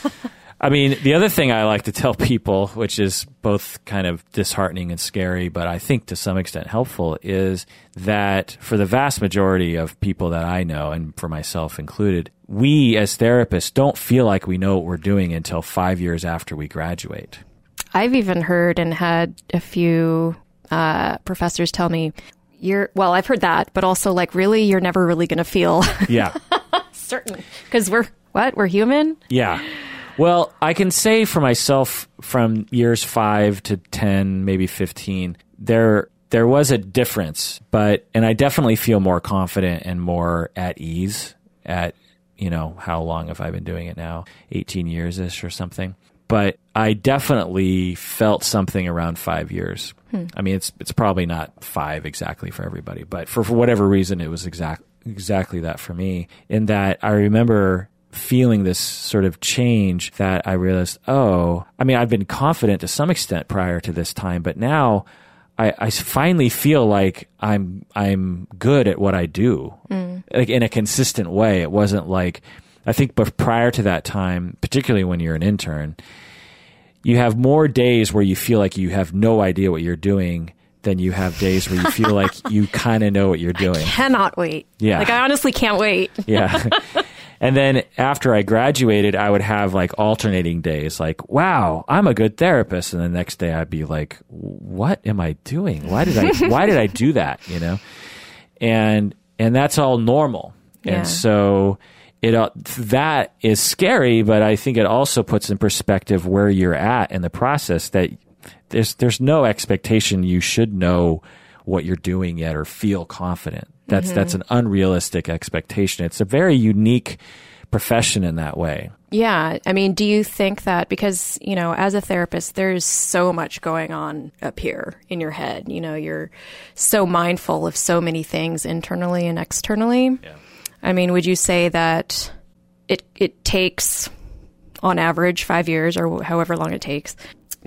A: I mean, the other thing I like to tell people, which is both kind of disheartening and scary, but I think to some extent helpful, is that for the vast majority of people that I know, and for myself included, we as therapists don't feel like we know what we're doing until five years after we graduate.
B: I've even heard and had a few uh, professors tell me, you're, well, I've heard that, but also like, really, you're never really going to feel
A: Yeah.
B: certain because we're, what? We're human?
A: Yeah. Well, I can say for myself from years five to 10, maybe 15, there, there was a difference, but and I definitely feel more confident and more at ease at you know how long have I been doing it now? 18 years ish or something. But I definitely felt something around five years. Hmm. I mean, it's it's probably not five exactly for everybody, but for, for whatever reason, it was exact exactly that for me. In that I remember feeling this sort of change that I realized, oh, I mean, I've been confident to some extent prior to this time, but now I, I finally feel like I'm I'm good at what I do, mm. like in a consistent way. It wasn't like I think, but prior to that time, particularly when you're an intern, you have more days where you feel like you have no idea what you're doing than you have days where you feel like you kind of know what you're doing.
B: I Cannot wait.
A: Yeah.
B: Like I honestly can't wait.
A: Yeah. and then after I graduated, I would have like alternating days, like, wow, I'm a good therapist. And the next day I'd be like, what am I doing? Why did I, why did I do that? You know? And, and that's all normal.
B: Yeah.
A: And so it, uh, that is scary, but I think it also puts in perspective where you're at in the process that there's, there's no expectation you should know what you're doing yet or feel confident. That's that's mm-hmm. an unrealistic expectation. It's a very unique profession in that way.
B: Yeah. I mean, do you think that because, you know, as a therapist, there's so much going on up here in your head. You know, you're so mindful of so many things internally and externally.
A: Yeah.
B: I mean, would you say that it it takes on average 5 years or however long it takes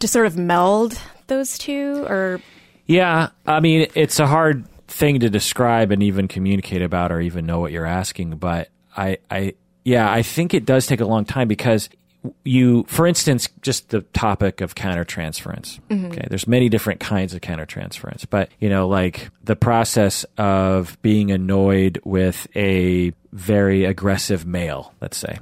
B: to sort of meld those two or
A: Yeah, I mean, it's a hard thing to describe and even communicate about or even know what you're asking, but I I yeah, I think it does take a long time because you for instance just the topic of countertransference. Mm-hmm. Okay there's many different kinds of countertransference but you know like the process of being annoyed with a very aggressive male let's say.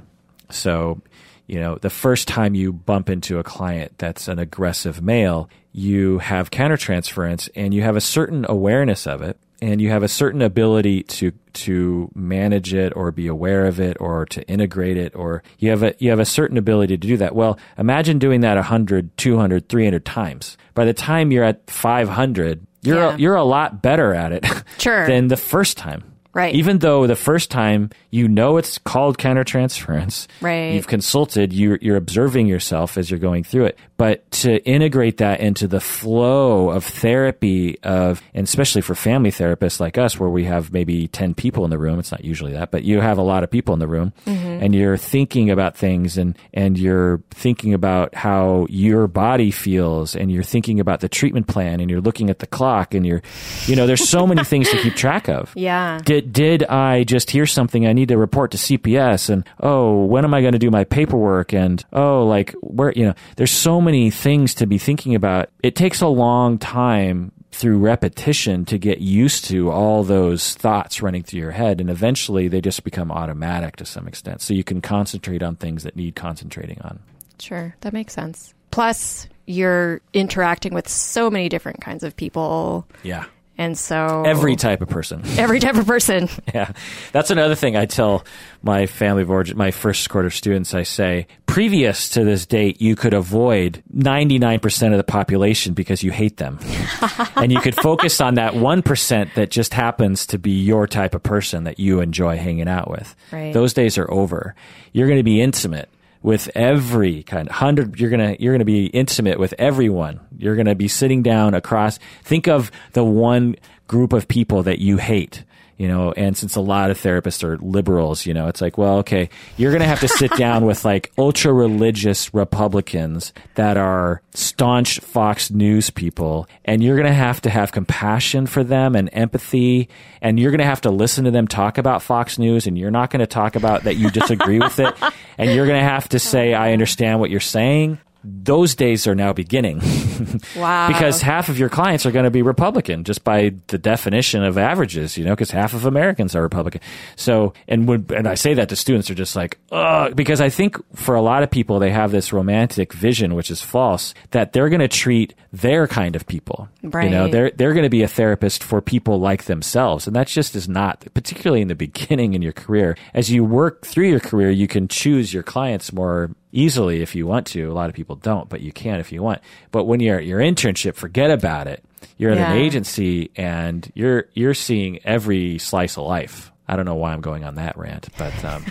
A: So you know the first time you bump into a client that's an aggressive male you have countertransference and you have a certain awareness of it and you have a certain ability to to manage it or be aware of it or to integrate it or you have a you have a certain ability to do that well imagine doing that 100 200 300 times by the time you're at 500 you're
B: Yeah.
A: a, you're a lot better at it
B: Sure.
A: than the first time
B: Right.
A: even though the first time you know it's called countertransference
B: Right.
A: you've consulted you're, you're observing yourself as you're going through it but to integrate that into the flow of therapy of and especially for family therapists like us where we have maybe 10 people in the room it's not usually that but you have a lot of people in the room mm-hmm. and you're thinking about things and and you're thinking about how your body feels and you're thinking about the treatment plan and you're looking at the clock and you're you know there's so many things to keep track of
B: yeah.
A: did did I just hear something? I need to report to CPS and oh when am I going to do my paperwork? And oh like where you know there's so many things to be thinking about. It takes a long time through repetition to get used to all those thoughts running through your head and eventually they just become automatic to some extent. So you can concentrate on things that need concentrating on.
B: Sure, that makes sense. Plus, you're interacting with so many different kinds of people,
A: yeah
B: and so
A: every type of person
B: every type of person.
A: Yeah, that's another thing I tell my family of origin, my first quarter students. I say, previous to this date, you could avoid 99% of the population because you hate them. and you could focus on that 1% that just happens to be your type of person that you enjoy hanging out with.
B: Right.
A: Those days are over. You're going to be intimate with every kind of hundred you're to you're to be intimate with everyone. You're to be sitting down across think of the one group of people that you hate you know and since a lot of therapists are liberals you know it's like well okay you're going to have to sit down with like ultra religious republicans that are staunch fox news people and you're going to have to have compassion for them and empathy and you're going to have to listen to them talk about fox news and you're not going to talk about that you disagree with it and you're going to have to say i understand what you're saying those days are now beginning
B: Wow.
A: because half of your clients are going to be Republican just by the definition of averages, you know, because half of Americans are Republican. So, and when, and I say that to students are just like, ugh, because I think for a lot of people, they have this romantic vision, which is false, that they're going to treat their kind of people. Right. You know, they're, they're going to be a therapist for people like themselves. And that just is not, particularly in the beginning in your career. As you work through your career, you can choose your clients more easily if you want to. A lot of people don't, but you can if you want. But when you're at your internship, forget about it. you're at
B: Yeah.
A: an agency and you're you're seeing every slice of life. I don't know why I'm going on that rant, but um,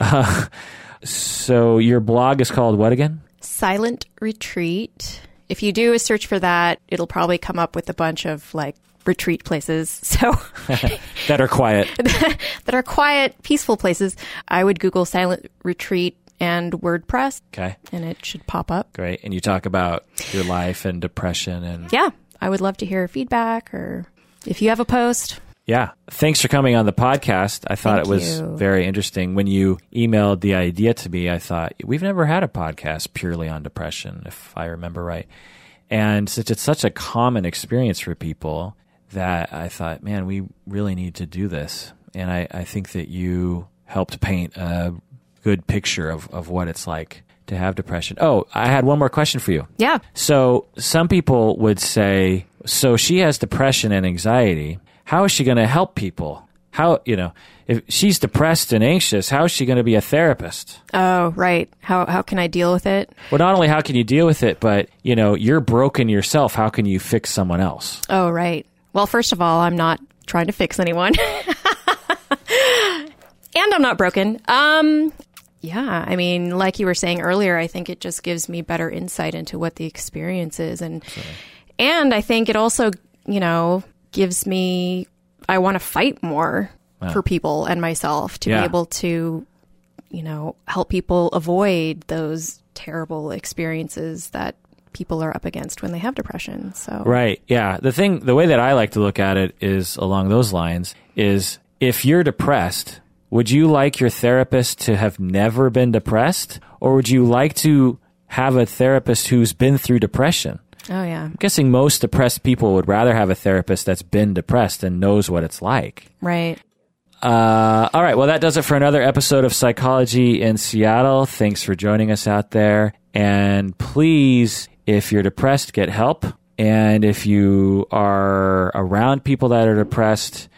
A: uh, so your blog is called what again?
B: Silent Retreat. If you do a search for that, it'll probably come up with a bunch of like retreat places. So
A: That are quiet.
B: that are quiet, peaceful places. I would Google Silent Retreat and WordPress
A: Okay,
B: and it should pop up.
A: great. And you talk about your life and depression and
B: Yeah, I would love to hear feedback or if you have a post.
A: Yeah. Thanks for coming on the podcast. I thought
B: Thank
A: it was
B: you.
A: very interesting. When you emailed the idea to me, I thought, we've never had a podcast purely on depression, if I remember right. And since it's such a common experience for people, that I thought, man, we really need to do this. And I, I think that you helped paint a good picture of, of what it's like to have depression. Oh, I had one more question for you.
B: Yeah.
A: So some people would say, so she has depression and anxiety. How is she going to help people? How, you know, if she's depressed and anxious, how is she going to be a therapist?
B: Oh, right. How how can I deal with it?
A: Well, not only how can you deal with it, but, you know, you're broken yourself. How can you fix someone else?
B: Oh, right. Well, first of all, I'm not trying to fix anyone. and I'm not broken. Um yeah, I mean, like you were saying earlier, I think it just gives me better insight into what the experience is and and I think it also, you know, gives me I want to fight more for people and myself to
A: Yeah.
B: be able to you know, help people avoid those terrible experiences that people are up against when they have depression. So
A: Right. Yeah. The thing, the way that I like to look at it is along those lines is if you're depressed, would you like your therapist to have never been depressed? Or would you like to have a therapist who's been through depression?
B: Oh yeah.
A: I'm guessing most depressed people would rather have a therapist that's been depressed and knows what it's like.
B: Right.
A: Uh, all right. Well, that does it for another episode of Psychology in Seattle. Thanks for joining us out there. And please, if you're depressed, get help. And if you are around people that are depressed,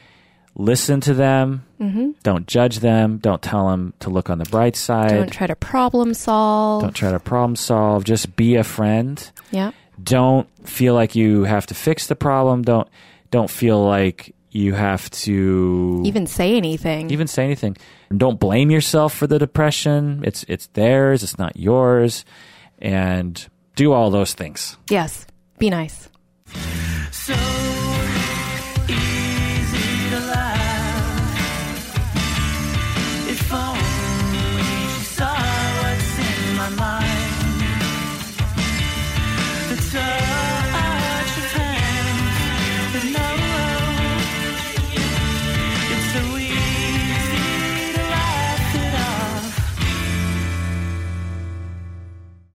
A: listen to them. Mm-hmm. Don't judge them. Don't tell them to look on the bright side.
B: Don't try to problem solve.
A: Don't try to problem solve. Just be a friend.
B: Yeah.
A: Don't feel like you have to fix the problem. Don't don't feel like you have to
B: Even say anything.
A: even say anything. Don't blame yourself for the depression. It's it's theirs. It's not yours. And do all those things.
B: yes. Be nice.
C: So